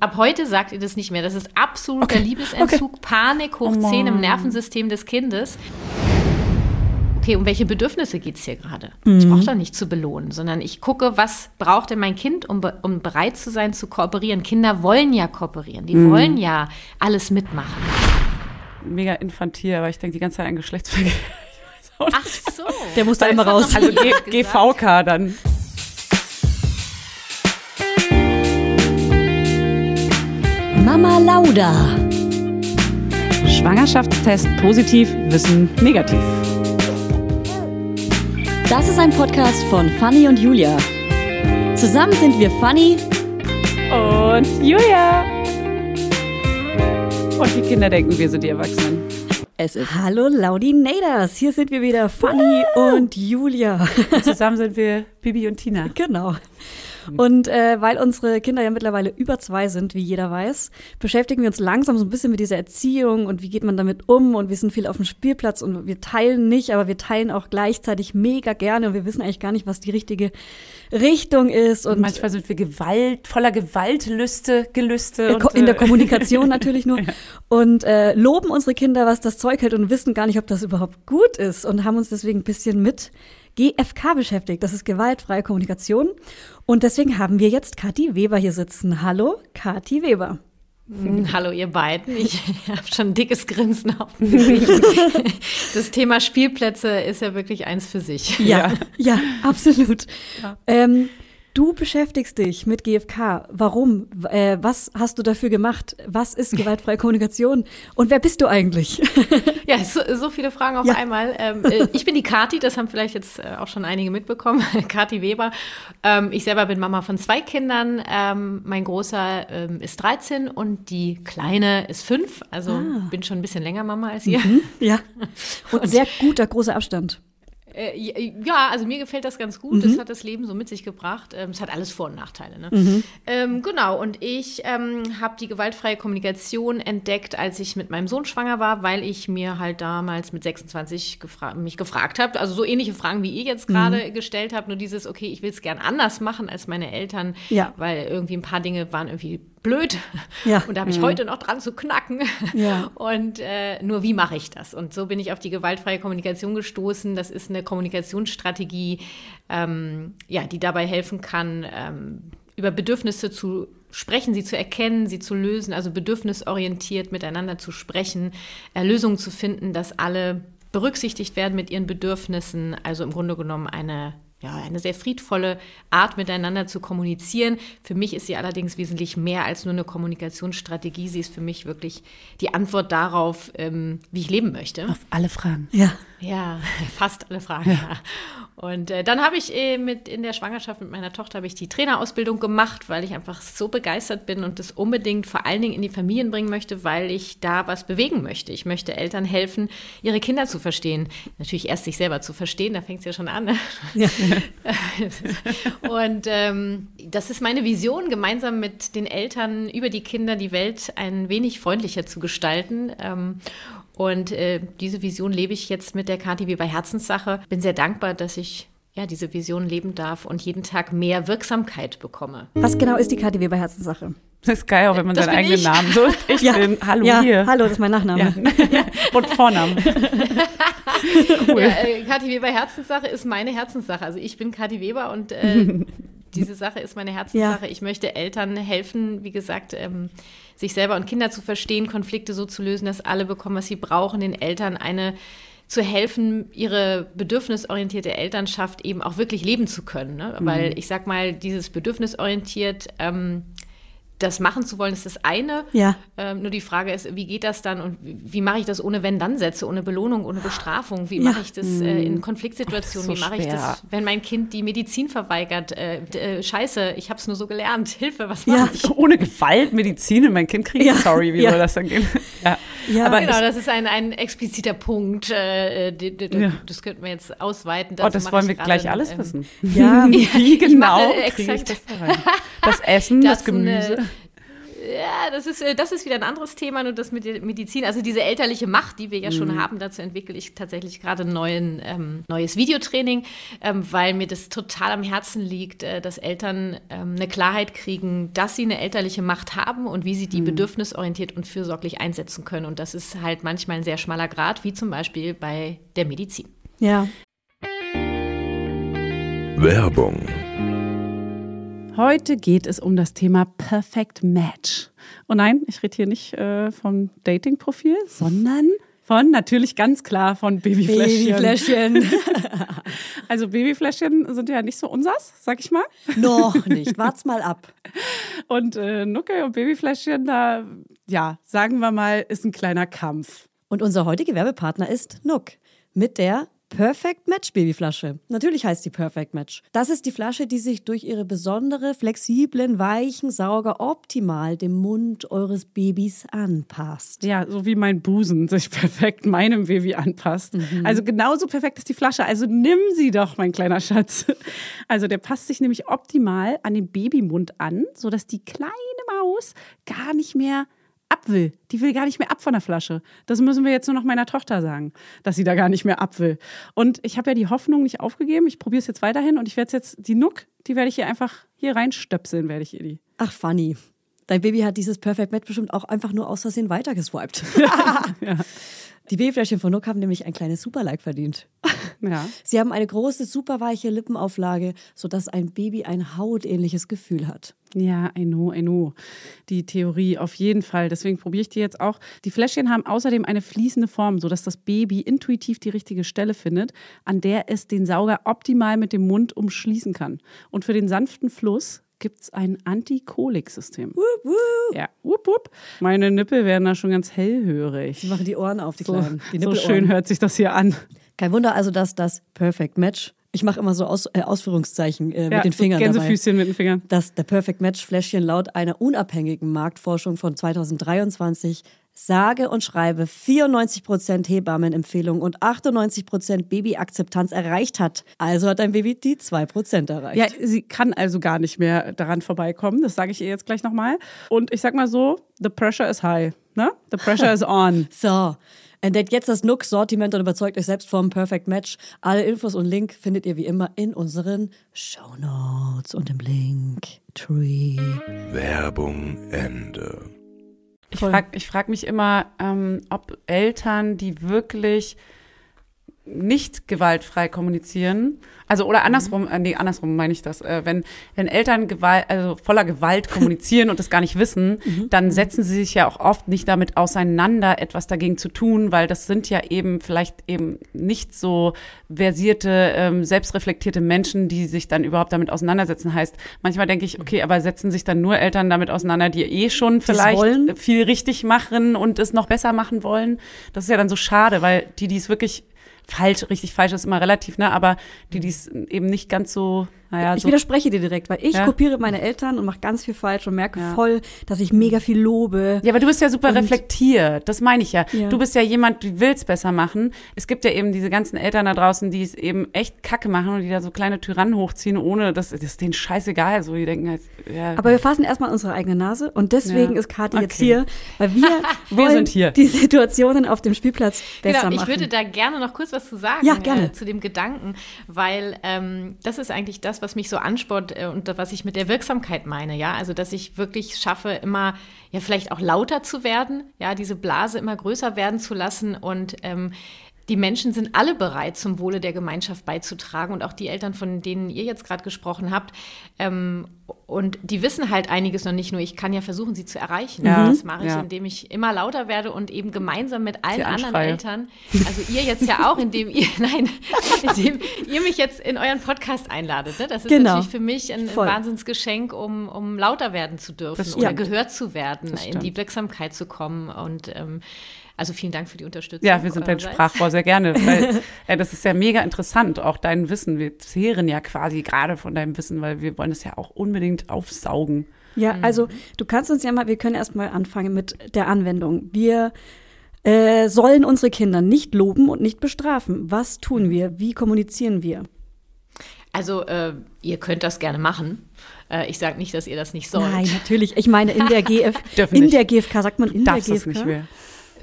Ab heute sagt ihr das nicht mehr. Das ist absoluter okay. Liebesentzug, okay. Panik hoch oh 10 im Nervensystem des Kindes. Okay, um welche Bedürfnisse geht es hier gerade? Mhm. Ich brauche da nicht zu belohnen, sondern ich gucke, was braucht denn mein Kind, um, um bereit zu sein, zu kooperieren. Kinder wollen ja kooperieren, die mhm. wollen ja alles mitmachen. Mega infantil, aber ich denke die ganze Zeit an Geschlechtsverkehr. Ach so. Der muss da immer raus. Also GVK dann. Mama Lauda. Schwangerschaftstest positiv, Wissen negativ. Das ist ein Podcast von Fanny und Julia. Zusammen sind wir Fanny und Julia. Und die Kinder denken, wir sind die Erwachsenen. Es ist Hallo Laudinators, hier sind wir wieder, Fanny und Julia. Und zusammen sind wir Bibi und Tina. Genau. Und äh, weil unsere Kinder ja mittlerweile über zwei sind, wie jeder weiß, beschäftigen wir uns langsam so ein bisschen mit dieser Erziehung und wie geht man damit um und wir sind viel auf dem Spielplatz und wir teilen nicht, aber wir teilen auch gleichzeitig mega gerne und wir wissen eigentlich gar nicht, was die richtige Richtung ist. Und, und manchmal sind wir Gewalt, voller Gewaltlüste, Gelüste. Und, in der äh, Kommunikation natürlich nur. ja. Und äh, loben unsere Kinder, was das Zeug hält und wissen gar nicht, ob das überhaupt gut ist und haben uns deswegen ein bisschen mit GFK beschäftigt. Das ist gewaltfreie Kommunikation. Und deswegen haben wir jetzt Kathi Weber hier sitzen. Hallo, Kathi Weber. Hm, hallo ihr beiden. Ich habe schon ein dickes Grinsen auf dem Gesicht. Das Thema Spielplätze ist ja wirklich eins für sich. Ja, ja, absolut. Ja. Ähm, Du beschäftigst dich mit GFK. Warum? Äh, was hast du dafür gemacht? Was ist gewaltfreie Kommunikation? Und wer bist du eigentlich? ja, so, so viele Fragen auf ja. einmal. Ähm, äh, ich bin die Kati, das haben vielleicht jetzt äh, auch schon einige mitbekommen. Kati Weber. Ähm, ich selber bin Mama von zwei Kindern. Ähm, mein Großer ähm, ist 13 und die Kleine ist 5. Also ah. bin schon ein bisschen länger Mama als ihr. Mhm, ja. Und, und sehr guter, großer Abstand. Äh, ja, also mir gefällt das ganz gut. Mhm. Das hat das Leben so mit sich gebracht. Ähm, es hat alles Vor- und Nachteile. Ne? Mhm. Ähm, genau, und ich ähm, habe die gewaltfreie Kommunikation entdeckt, als ich mit meinem Sohn schwanger war, weil ich mir halt damals mit 26 gefra mich gefragt habe, also so ähnliche Fragen, wie ihr jetzt gerade mhm. gestellt habt, nur dieses, okay, ich will es gern anders machen als meine Eltern, ja. weil irgendwie ein paar Dinge waren irgendwie blöd. Ja. Und da habe ich mhm. heute noch dran zu knacken. Ja. Und äh, nur wie mache ich das? Und so bin ich auf die gewaltfreie Kommunikation gestoßen. Das ist eine Kommunikationsstrategie, ähm, ja, die dabei helfen kann, ähm, über Bedürfnisse zu sprechen, sie zu erkennen, sie zu lösen, also bedürfnisorientiert miteinander zu sprechen, äh, Lösungen zu finden, dass alle berücksichtigt werden mit ihren Bedürfnissen. Also im Grunde genommen eine ja, eine sehr friedvolle Art, miteinander zu kommunizieren. Für mich ist sie allerdings wesentlich mehr als nur eine Kommunikationsstrategie. Sie ist für mich wirklich die Antwort darauf, ähm, wie ich leben möchte. Auf alle Fragen. Ja. Ja, fast alle Fragen. Ja. Und äh, dann habe ich äh, mit in der Schwangerschaft mit meiner Tochter habe ich die Trainerausbildung gemacht, weil ich einfach so begeistert bin und das unbedingt vor allen Dingen in die Familien bringen möchte, weil ich da was bewegen möchte. Ich möchte Eltern helfen, ihre Kinder zu verstehen. Natürlich erst sich selber zu verstehen, da fängt es ja schon an. Ne? Ja. und ähm, das ist meine Vision, gemeinsam mit den Eltern über die Kinder die Welt ein wenig freundlicher zu gestalten. Ähm, und äh, diese Vision lebe ich jetzt mit der wie bei Herzenssache. Bin sehr dankbar, dass ich ja, diese Vision leben darf und jeden Tag mehr Wirksamkeit bekomme. Was genau ist die KTW bei Herzenssache? Das ist geil, auch wenn man das seinen eigenen ich. Namen so. Ich ja. bin Hallo ja, hier. Hallo, das ist mein Nachname. Ja. und Vorname. cool. Ja, äh, Kathi Weber Herzenssache ist meine Herzenssache. Also ich bin Kathi Weber und äh, diese Sache ist meine Herzenssache. Ich möchte Eltern helfen, wie gesagt, ähm, sich selber und Kinder zu verstehen, Konflikte so zu lösen, dass alle bekommen, was sie brauchen, den Eltern eine zu helfen, ihre bedürfnisorientierte Elternschaft eben auch wirklich leben zu können. Ne? Mhm. Weil ich sag mal, dieses bedürfnisorientiert ähm, das machen zu wollen, ist das eine. Ja. Ähm, nur die Frage ist, wie geht das dann und wie, wie mache ich das ohne Wenn-Dann-Sätze, ohne Belohnung, ohne Bestrafung? Wie ja. mache ich das äh, in mhm. Konfliktsituationen? So wie mache ich das, wenn mein Kind die Medizin verweigert? Äh, äh, scheiße, ich habe es nur so gelernt. Hilfe, was mache ja. ich? Ohne Gewalt Medizin in mein Kind kriegen? Ja. Sorry, wie soll das dann gehen? ja. Ja, aber genau, das ist ein, ein expliziter Punkt. Äh, ja. Das könnten wir jetzt ausweiten. oh, das wollen wir gleich alles ähm, wissen. Ja, wie genau kriege ich das da rein? Das Essen, das, das Gemüse. Eine, ja, das ist, äh, das ist wieder ein anderes Thema, nur das mit der Medizin. Also diese elterliche Macht, die wir ja schon mhm. haben, dazu entwickle ich tatsächlich gerade ein neuen, ähm, neues Videotraining, ähm, weil mir das total am Herzen liegt, äh, dass Eltern ähm, eine Klarheit kriegen, dass sie eine elterliche Macht haben und wie sie die mhm. bedürfnisorientiert und fürsorglich einsetzen können. Und das ist halt manchmal ein sehr schmaler Grad, wie zum Beispiel bei der Medizin. Ja. Werbung Heute geht es um das Thema Perfect Match. Und nein, ich rede hier nicht äh, vom Dating-Profil, sondern von natürlich ganz klar von Babyfläschchen. Babyfläschchen. also Babyfläschchen sind ja nicht so unsers, sag ich mal. Noch nicht. Wart's mal ab. Und äh, Nucke und Babyfläschchen, da, ja, sagen wir mal, ist ein kleiner Kampf. Und unser heutiger Werbepartner ist Nuck mit der Perfect Match Babyflasche. Natürlich heißt die Perfect Match. Das ist die Flasche, die sich durch ihre besondere, flexiblen, weichen Sauger optimal dem Mund eures Babys anpasst. Ja, so wie mein Busen sich perfekt meinem Baby anpasst. Mhm. Also genauso perfekt ist die Flasche. Also nimm sie doch, mein kleiner Schatz. Also der passt sich nämlich optimal an den Babymund an, sodass die kleine Maus gar nicht mehr ab will. Die will gar nicht mehr ab von der Flasche. Das müssen wir jetzt nur noch meiner Tochter sagen, dass sie da gar nicht mehr ab will. Und ich habe ja die Hoffnung nicht aufgegeben. Ich probiere es jetzt weiterhin und ich werde jetzt die Nuck, die werde ich hier einfach hier reinstöpseln, werde ich ihr die. Ach, funny. Dein Baby hat dieses Perfect Match bestimmt auch einfach nur aus Versehen weitergeswiped. ja. Die Babyfläschchen von Nook haben nämlich ein kleines Superlike verdient. Ja. Sie haben eine große, superweiche Lippenauflage, sodass ein Baby ein hautähnliches Gefühl hat. Ja, I know, I know. Die Theorie auf jeden Fall. Deswegen probiere ich die jetzt auch. Die Fläschchen haben außerdem eine fließende Form, sodass das Baby intuitiv die richtige Stelle findet, an der es den Sauger optimal mit dem Mund umschließen kann. Und für den sanften Fluss gibt es ein Antikolik-System. Wup, wup. Ja, wup, wup. Meine Nippel werden da schon ganz hellhörig. Sie machen die Ohren auf, die Kleinen. Die so schön hört sich das hier an. Kein Wunder also, dass das Perfect Match ich mache immer so Aus, äh, Ausführungszeichen äh, mit ja, den Fingern. Gänsefüßchen dabei, mit den Fingern. Dass der Perfect Match Fläschchen laut einer unabhängigen Marktforschung von 2023 sage und schreibe 94% Hebammenempfehlung und 98% Babyakzeptanz erreicht hat. Also hat dein Baby die 2% erreicht. Ja, sie kann also gar nicht mehr daran vorbeikommen. Das sage ich ihr jetzt gleich nochmal. Und ich sag mal so, the pressure is high. Ne? The pressure is on. So. Entdeckt jetzt das Nook-Sortiment und überzeugt euch selbst vom Perfect Match. Alle Infos und Link findet ihr wie immer in unseren Show Notes und im Link Tree. Werbung Ende. Ich frage frag mich immer, ähm, ob Eltern, die wirklich nicht gewaltfrei kommunizieren, also oder andersrum, mhm. äh, nee, andersrum meine ich das, äh, wenn, wenn Eltern Gewalt, also voller Gewalt kommunizieren und das gar nicht wissen, mhm. dann mhm. setzen sie sich ja auch oft nicht damit auseinander, etwas dagegen zu tun, weil das sind ja eben vielleicht eben nicht so versierte, ähm, selbstreflektierte Menschen, die sich dann überhaupt damit auseinandersetzen. Heißt, manchmal denke ich, okay, aber setzen sich dann nur Eltern damit auseinander, die eh schon vielleicht viel richtig machen und es noch besser machen wollen. Das ist ja dann so schade, weil die, die es wirklich falsch, richtig falsch ist immer relativ, ne? Aber die, die es eben nicht ganz so naja, ich so widerspreche dir direkt, weil ich ja? kopiere meine Eltern und mache ganz viel falsch und merke ja. voll, dass ich mega viel lobe. Ja, aber du bist ja super reflektiert. Das meine ich ja. ja. Du bist ja jemand, du willst besser machen. Es gibt ja eben diese ganzen Eltern da draußen, die es eben echt kacke machen und die da so kleine Tyrannen hochziehen, ohne dass das ist denen scheißegal. So, die denken halt, ja. Aber wir fassen erstmal unsere eigene Nase und deswegen ist Kathi okay. jetzt hier, weil wir, wir sind hier. die Situationen auf dem Spielplatz besser genau, ich machen. Ich würde da gerne noch kurz was zu sagen. Ja, gerne. Äh, zu dem Gedanken, weil ähm, das ist eigentlich das, was mich so anspornt äh, und was ich mit der Wirksamkeit meine, ja, also dass ich wirklich schaffe, immer ja vielleicht auch lauter zu werden, ja, diese Blase immer größer werden zu lassen und ähm, die Menschen sind alle bereit, zum Wohle der Gemeinschaft beizutragen und auch die Eltern, von denen ihr jetzt gerade gesprochen habt. Ähm, und die wissen halt einiges noch nicht nur. Ich kann ja versuchen, sie zu erreichen. Ja, das mache ich, ja. indem ich immer lauter werde und eben gemeinsam mit allen anderen Eltern, also ihr jetzt ja auch, indem ihr, nein, indem ihr mich jetzt in euren Podcast einladet. Ne? Das ist genau. natürlich für mich ein, ein Wahnsinnsgeschenk, um, um lauter werden zu dürfen das, oder ja. gehört zu werden, in die Wirksamkeit zu kommen und ähm, also vielen Dank für die Unterstützung. Ja, wir sind dein Sprachrohr sehr gerne, weil äh, das ist ja mega interessant, auch dein Wissen. Wir zehren ja quasi gerade von deinem Wissen, weil wir wollen es ja auch unbedingt aufsaugen. Ja, mhm. also du kannst uns ja mal, wir können erstmal anfangen mit der Anwendung. Wir äh, sollen unsere Kinder nicht loben und nicht bestrafen. Was tun wir? Wie kommunizieren wir? Also äh, ihr könnt das gerne machen. Äh, ich sage nicht, dass ihr das nicht sollt. Nein, natürlich. Ich meine, in der, GF, in der GfK, sagt man in der Darfst das GfK? nicht mehr.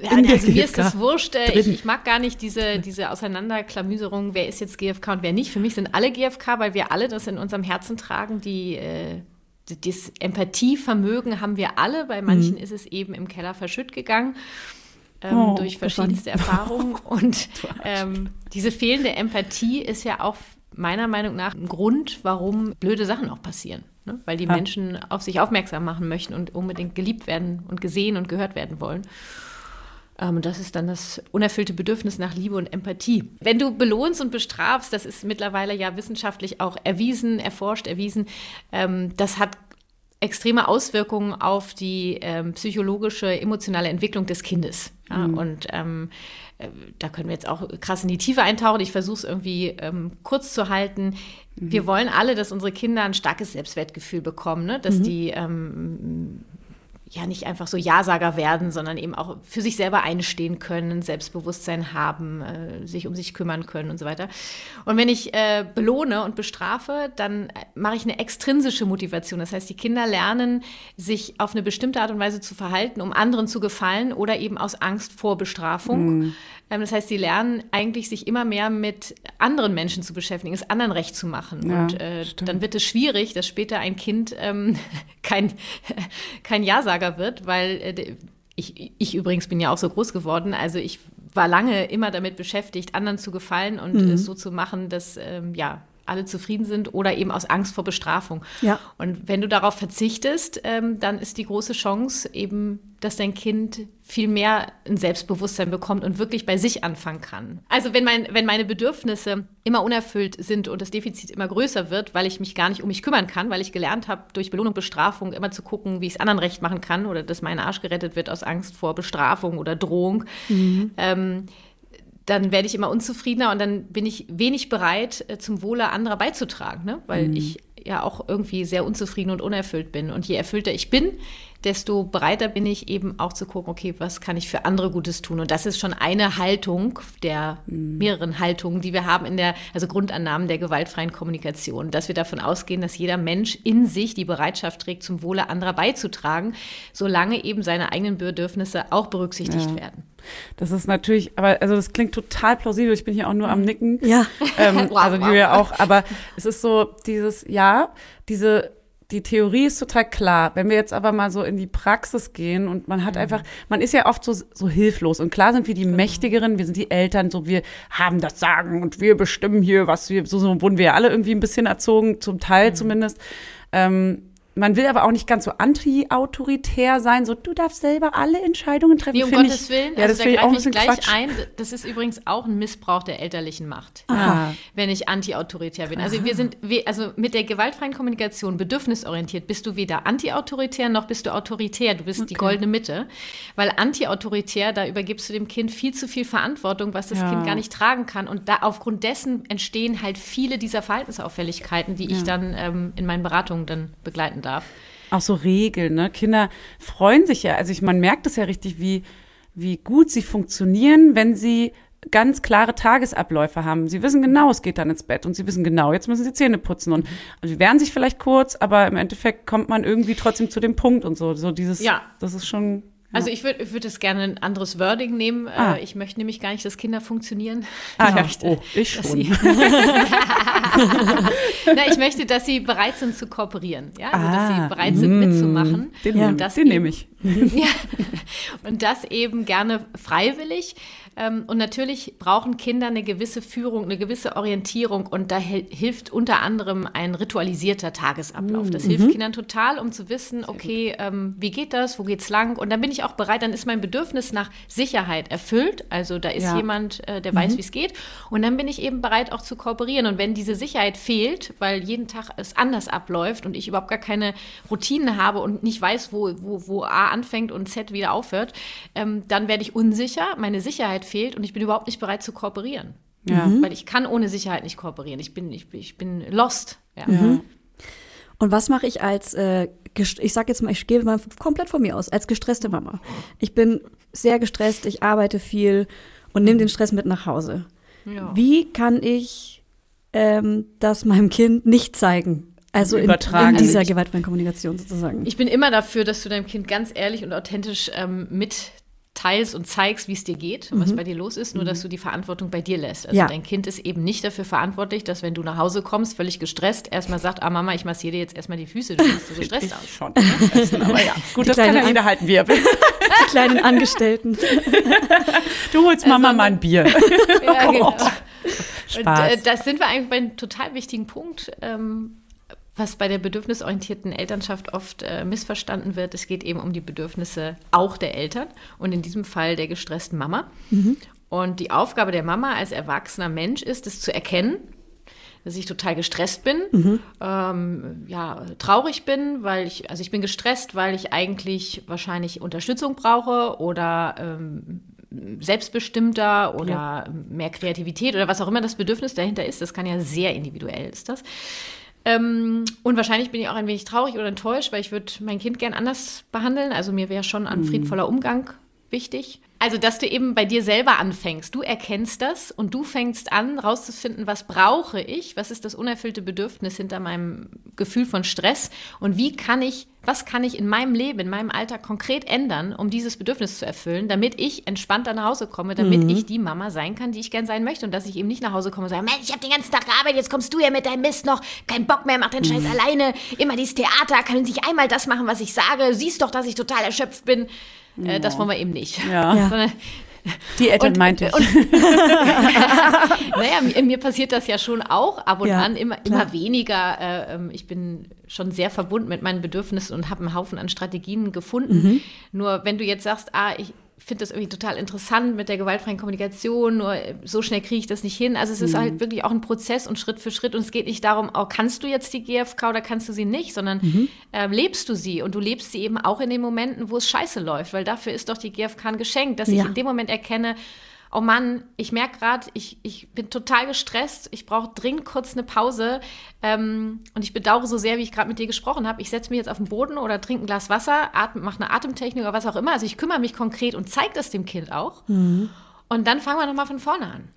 Ja, also mir ist das wurscht. Ich, ich mag gar nicht diese, diese Auseinanderklamüserung, wer ist jetzt GfK und wer nicht. Für mich sind alle GfK, weil wir alle das in unserem Herzen tragen. Die, äh, das Empathievermögen haben wir alle. Bei manchen ist es eben im Keller verschütt gegangen. Ähm, Oh, durch verschiedenste Erfahrungen. Und ähm, diese fehlende Empathie ist ja auch meiner Meinung nach ein Grund, warum blöde Sachen auch passieren. Ne? Weil die Ja. Menschen auf sich aufmerksam machen möchten und unbedingt geliebt werden und gesehen und gehört werden wollen. Ähm, Und das ist dann das unerfüllte Bedürfnis nach Liebe und Empathie. Wenn du belohnst und bestrafst, das ist mittlerweile ja wissenschaftlich auch erwiesen, erforscht, erwiesen, ähm, das hat extreme Auswirkungen auf die ähm, psychologische, emotionale Entwicklung des Kindes. Ja? Und ähm, äh, da können wir jetzt auch krass in die Tiefe eintauchen. Ich versuche es irgendwie ähm, kurz zu halten. Wir wollen alle, dass unsere Kinder ein starkes Selbstwertgefühl bekommen, ne? dass die ähm, ja nicht einfach so Ja-Sager werden, sondern eben auch für sich selber einstehen können, Selbstbewusstsein haben, äh, sich um sich kümmern können und so weiter. Und wenn ich äh, belohne und bestrafe, dann äh, mache ich eine extrinsische Motivation. Das heißt, die Kinder lernen, sich auf eine bestimmte Art und Weise zu verhalten, um anderen zu gefallen oder eben aus Angst vor Bestrafung. Ähm, das heißt, sie lernen eigentlich, sich immer mehr mit anderen Menschen zu beschäftigen, es anderen recht zu machen. Ja, und äh, dann wird es schwierig, dass später ein Kind ähm, kein, kein Ja-Sager wird, weil äh, ich, ich übrigens bin ja auch so groß geworden. Also ich war lange immer damit beschäftigt, anderen zu gefallen und Mhm. es so zu machen, dass ähm, ja alle zufrieden sind oder eben aus Angst vor Bestrafung. Ja. Und wenn du darauf verzichtest, ähm, dann ist die große Chance eben, dass dein Kind viel mehr ein Selbstbewusstsein bekommt und wirklich bei sich anfangen kann. Also wenn, mein, wenn meine Bedürfnisse immer unerfüllt sind und das Defizit immer größer wird, weil ich mich gar nicht um mich kümmern kann, weil ich gelernt habe, durch Belohnung, Bestrafung immer zu gucken, wie ich es anderen recht machen kann oder dass mein Arsch gerettet wird aus Angst vor Bestrafung oder Drohung, ähm, dann werde ich immer unzufriedener und dann bin ich wenig bereit, äh, zum Wohle anderer beizutragen, ne? weil ich ja auch irgendwie sehr unzufrieden und unerfüllt bin. Und je erfüllter ich bin, desto bereiter bin ich eben auch zu gucken, okay, was kann ich für andere Gutes tun? Und das ist schon eine Haltung der mehreren Haltungen, die wir haben in der, also Grundannahmen der gewaltfreien Kommunikation, dass wir davon ausgehen, dass jeder Mensch in sich die Bereitschaft trägt, zum Wohle anderer beizutragen, solange eben seine eigenen Bedürfnisse auch berücksichtigt Ja. werden. Das ist natürlich, aber also das klingt total plausibel. Ich bin hier auch nur am Nicken. Ja. Ähm, Wow, also wow. Julia auch. Aber es ist so dieses, ja, diese, die Theorie ist total klar. Wenn wir jetzt aber mal so in die Praxis gehen und man hat Mhm. einfach, man ist ja oft so, so hilflos. Und klar sind wir die Mächtigeren, wir sind die Eltern, so wir haben das Sagen und wir bestimmen hier, was wir, so, so wurden wir ja alle irgendwie ein bisschen erzogen, zum Teil Mhm. zumindest. Ähm, man will aber auch nicht ganz so anti-autoritär sein, so du darfst selber alle Entscheidungen treffen. Nee, um Gottes ich, Willen, ja, also das da ich greife ich bisschen gleich Quatsch. ein. Das ist übrigens auch ein Missbrauch der elterlichen Macht, Aha. wenn ich anti-autoritär bin. Also wir sind, wir, also mit der gewaltfreien Kommunikation, bedürfnisorientiert, bist du weder anti-autoritär noch bist du autoritär. Du bist die goldene Mitte. Weil anti-autoritär, da übergibst du dem Kind viel zu viel Verantwortung, was das Ja. Kind gar nicht tragen kann. Und da aufgrund dessen entstehen halt viele dieser Verhaltensauffälligkeiten, die ich dann ähm, in meinen Beratungen dann begleiten darf. Auch so Regeln, ne? Kinder freuen sich ja. Also ich, man merkt es ja richtig, wie, wie gut sie funktionieren, wenn sie ganz klare Tagesabläufe haben. Sie wissen genau, es geht dann ins Bett und sie wissen genau, jetzt müssen sie Zähne putzen und also sie wehren sich vielleicht kurz, aber im Endeffekt kommt man irgendwie trotzdem zu dem Punkt und so. So dieses, Ja. das ist schon. Also ich würde würd es gerne ein anderes Wording nehmen. Ah. Äh, ich möchte nämlich gar nicht, dass Kinder funktionieren. Ah, ich ja. möchte, Oh, ich dass schon. Sie Na, ich möchte, dass sie bereit sind zu kooperieren. Ja? Also, dass Ah, sie bereit sind, mitzumachen. Den, Ja. das den eben- nehme ich. Ja. Und das eben gerne freiwillig. Ähm, Und natürlich brauchen Kinder eine gewisse Führung, eine gewisse Orientierung. Und da hilft unter anderem ein ritualisierter Tagesablauf. Das hilft Kindern total, um zu wissen, okay, ähm, wie geht das, wo geht's lang? Und dann bin ich auch bereit, dann ist mein Bedürfnis nach Sicherheit erfüllt. Also da ist Ja. jemand, äh, der weiß, wie es geht. Und dann bin ich eben bereit, auch zu kooperieren. Und wenn diese Sicherheit fehlt, weil jeden Tag es anders abläuft und ich überhaupt gar keine Routinen habe und nicht weiß, wo, wo, wo A anfängt und Z wieder aufhört, ähm, dann werde ich unsicher, meine Sicherheit fehlt und ich bin überhaupt nicht bereit zu kooperieren. Ja. Weil ich kann ohne Sicherheit nicht kooperieren. Ich bin, ich, ich bin lost. Ja. Ja. Und was mache ich als, äh, ich sag jetzt mal, ich gehe mal komplett von mir aus, als gestresste Mama. Ich bin sehr gestresst, ich arbeite viel und nehme den Stress mit nach Hause. Ja. Wie kann ich ähm, das meinem Kind nicht zeigen? Also in, Übertragen. in dieser gewaltfreien Kommunikation sozusagen. Ich bin immer dafür, dass du deinem Kind ganz ehrlich und authentisch ähm, mitteilst und zeigst, wie es dir geht und was bei dir los ist, nur dass du die Verantwortung bei dir lässt. Also Ja. dein Kind ist eben nicht dafür verantwortlich, dass wenn du nach Hause kommst, völlig gestresst, erstmal sagt, ah Mama, ich massiere dir jetzt erstmal die Füße, du siehst so gestresst aus. Schon. Essen, aber ja, gut, Die das kann ja jeder halten, wie er will. Die kleinen Angestellten. Du holst Mama mal ein Bier. Ja, genau. Spaß. Und äh, das sind wir eigentlich bei einem total wichtigen Punkt, ähm, was bei der bedürfnisorientierten Elternschaft oft äh, missverstanden wird. Es geht eben um die Bedürfnisse auch der Eltern und in diesem Fall der gestressten Mama. Und die Aufgabe der Mama als erwachsener Mensch ist, es zu erkennen, dass ich total gestresst bin, ähm, ja, traurig bin, weil ich, also ich bin gestresst, weil ich eigentlich wahrscheinlich Unterstützung brauche oder ähm, selbstbestimmter oder mehr Kreativität oder was auch immer das Bedürfnis dahinter ist. Das kann ja sehr individuell ist das. Ähm, und wahrscheinlich bin ich auch ein wenig traurig oder enttäuscht, weil ich würde mein Kind gern anders behandeln. Also mir wäre schon ein friedvoller Umgang wichtig. Also, dass du eben bei dir selber anfängst. Du erkennst das und du fängst an, rauszufinden, was brauche ich? Was ist das unerfüllte Bedürfnis hinter meinem Gefühl von Stress? Und wie kann ich, was kann ich in meinem Leben, in meinem Alltag konkret ändern, um dieses Bedürfnis zu erfüllen, damit ich entspannter nach Hause komme, damit ich die Mama sein kann, die ich gern sein möchte und dass ich eben nicht nach Hause komme und sage, Mensch, ich habe den ganzen Tag gearbeitet, jetzt kommst du ja mit deinem Mist noch, kein Bock mehr, mach den Scheiß alleine, immer dieses Theater, kann sich einmal das machen, was ich sage, siehst doch, dass ich total erschöpft bin. Äh, das wollen wir eben nicht. Ja. Ja. Sondern, Die Eltern Und- meinte ich. naja, mir, mir passiert das ja schon auch ab und Ja, an immer, klar. immer weniger. Äh, ähm, ich bin schon sehr verbunden mit meinen Bedürfnissen und habe einen Haufen an Strategien gefunden. Mhm. Nur wenn du jetzt sagst, ah, ich finde das irgendwie total interessant mit der gewaltfreien Kommunikation, nur äh, so schnell kriege ich das nicht hin. Also es ist halt wirklich auch ein Prozess und Schritt für Schritt und es geht nicht darum, oh, kannst du jetzt die GFK oder kannst du sie nicht, sondern äh, lebst du sie und du lebst sie eben auch in den Momenten, wo es scheiße läuft, weil dafür ist doch die GFK ein Geschenk, dass Ja. ich in dem Moment erkenne, oh Mann, ich merke gerade, ich, ich bin total gestresst, ich brauche dringend kurz eine Pause ähm, und ich bedauere so sehr, wie ich gerade mit dir gesprochen habe. Ich setze mich jetzt auf den Boden oder trinke ein Glas Wasser, mache eine Atemtechnik oder was auch immer. Also ich kümmere mich konkret und zeige das dem Kind auch. Und dann fangen wir nochmal von vorne an.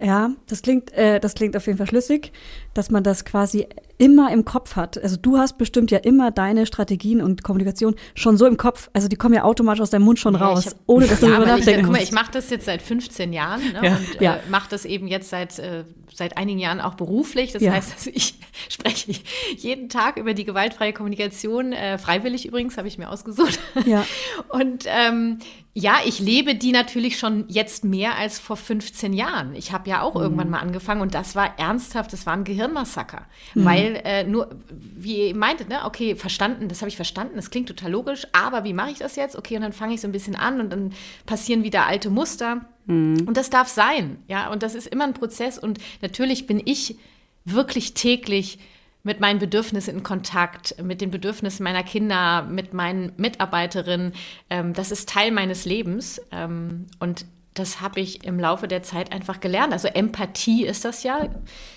Ja, das klingt, äh, das klingt auf jeden Fall schlüssig, dass man das quasi immer im Kopf hat. Also du hast bestimmt ja immer deine Strategien und Kommunikation schon so im Kopf. Also die kommen ja automatisch aus deinem Mund schon Ja, raus, hab- ohne dass du darüber weil ich, nachdenken guck mal, ich mache das jetzt seit 15 Jahren ne, Ja. und Ja. äh, mache das eben jetzt seit, äh, seit einigen Jahren auch beruflich. Das heißt, dass ich spreche jeden Tag über die gewaltfreie Kommunikation, äh, freiwillig übrigens, habe ich mir ausgesucht. Ja. Und ähm, ja, ich lebe die natürlich schon jetzt mehr als vor 15 Jahren. Ich habe ja auch Mhm. irgendwann mal angefangen und das war ernsthaft, das war ein Gehirnmassaker. Mhm. Weil äh, nur, wie ihr meintet, ne, okay, verstanden, das habe ich verstanden, das klingt total logisch, aber wie mache ich das jetzt? Okay, und dann fange ich so ein bisschen an und dann passieren wieder alte Muster. Und das darf sein, ja, und das ist immer ein Prozess und natürlich bin ich wirklich täglich mit meinen Bedürfnissen in Kontakt, mit den Bedürfnissen meiner Kinder, mit meinen Mitarbeiterinnen. Ähm, das ist Teil meines Lebens ähm, und das habe ich im Laufe der Zeit einfach gelernt. Also Empathie ist das ja.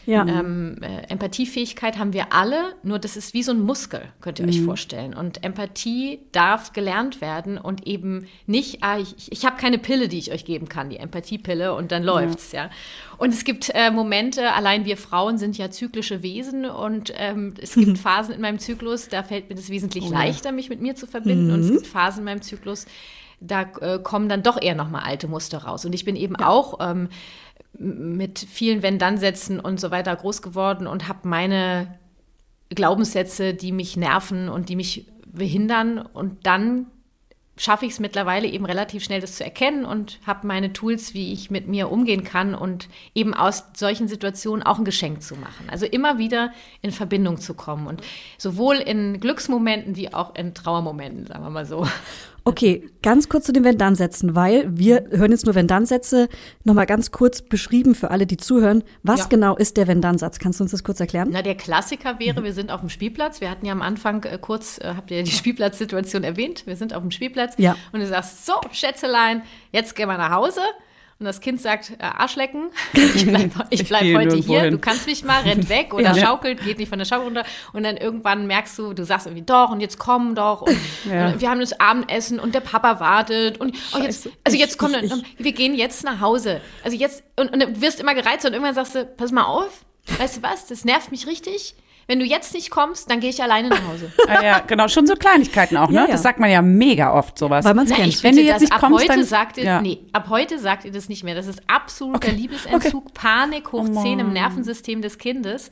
Ja. Ähm, äh, Empathiefähigkeit haben wir alle, nur das ist wie so ein Muskel, könnt ihr euch vorstellen. Und Empathie darf gelernt werden und eben nicht, ah, ich, ich habe keine Pille, die ich euch geben kann, die Empathiepille, und dann läuft's, ja. Und es gibt äh, Momente, allein wir Frauen sind ja zyklische Wesen und ähm, es gibt Phasen in meinem Zyklus, da fällt mir das wesentlich leichter, mich mit mir zu verbinden. Und es gibt Phasen in meinem Zyklus, da äh, kommen dann doch eher nochmal alte Muster raus. Und ich bin eben auch ähm, mit vielen Wenn-Dann-Sätzen und so weiter groß geworden und habe meine Glaubenssätze, die mich nerven und die mich behindern. Und dann schaffe ich es mittlerweile eben relativ schnell, das zu erkennen und habe meine Tools, wie ich mit mir umgehen kann und eben aus solchen Situationen auch ein Geschenk zu machen. Also immer wieder in Verbindung zu kommen und sowohl in Glücksmomenten wie auch in Trauermomenten, sagen wir mal so. Okay, ganz kurz zu den Wenn-Dann-Sätzen, weil wir hören jetzt nur Wenn-Dann-Sätze. Nochmal ganz kurz beschrieben für alle, die zuhören. Was Ja. genau ist der Wenn-Dann-Satz? Kannst du uns das kurz erklären? Na, der Klassiker wäre, wir sind auf dem Spielplatz. Wir hatten ja am Anfang äh, kurz, äh, habt ihr ja die Spielplatzsituation erwähnt. Wir sind auf dem Spielplatz. Ja. Und du sagst, so, Schätzelein, jetzt gehen wir nach Hause. Und das Kind sagt, äh, Arschlecken, ich bleib, ich Ich bleib gehe heute hier, hin. du kannst mich mal, rennt weg oder Ja. schaukelt, geht nicht von der Schaukel runter. Und dann irgendwann merkst du, du sagst irgendwie, doch, und jetzt komm doch. Und, Ja. und wir haben das Abendessen und der Papa wartet. Und oh, jetzt, also Ich- jetzt komm, ich- dann, wir gehen jetzt nach Hause. Also jetzt, und, und du wirst immer gereizt und irgendwann sagst du, pass mal auf, weißt du was, das nervt mich richtig. Wenn du jetzt nicht kommst, dann gehe ich alleine nach Hause. Ah, ja, genau, schon so Kleinigkeiten auch, ne? Ja, ja. Das sagt man ja mega oft, sowas. Weil man es kennt. ich Wenn du jetzt das, nicht ab kommst, heute dann- sagt ihr, ja. nee, ab heute sagt ihr das nicht mehr. Das ist absoluter Liebesentzug, Panik hoch Oh 10 im Nervensystem des Kindes.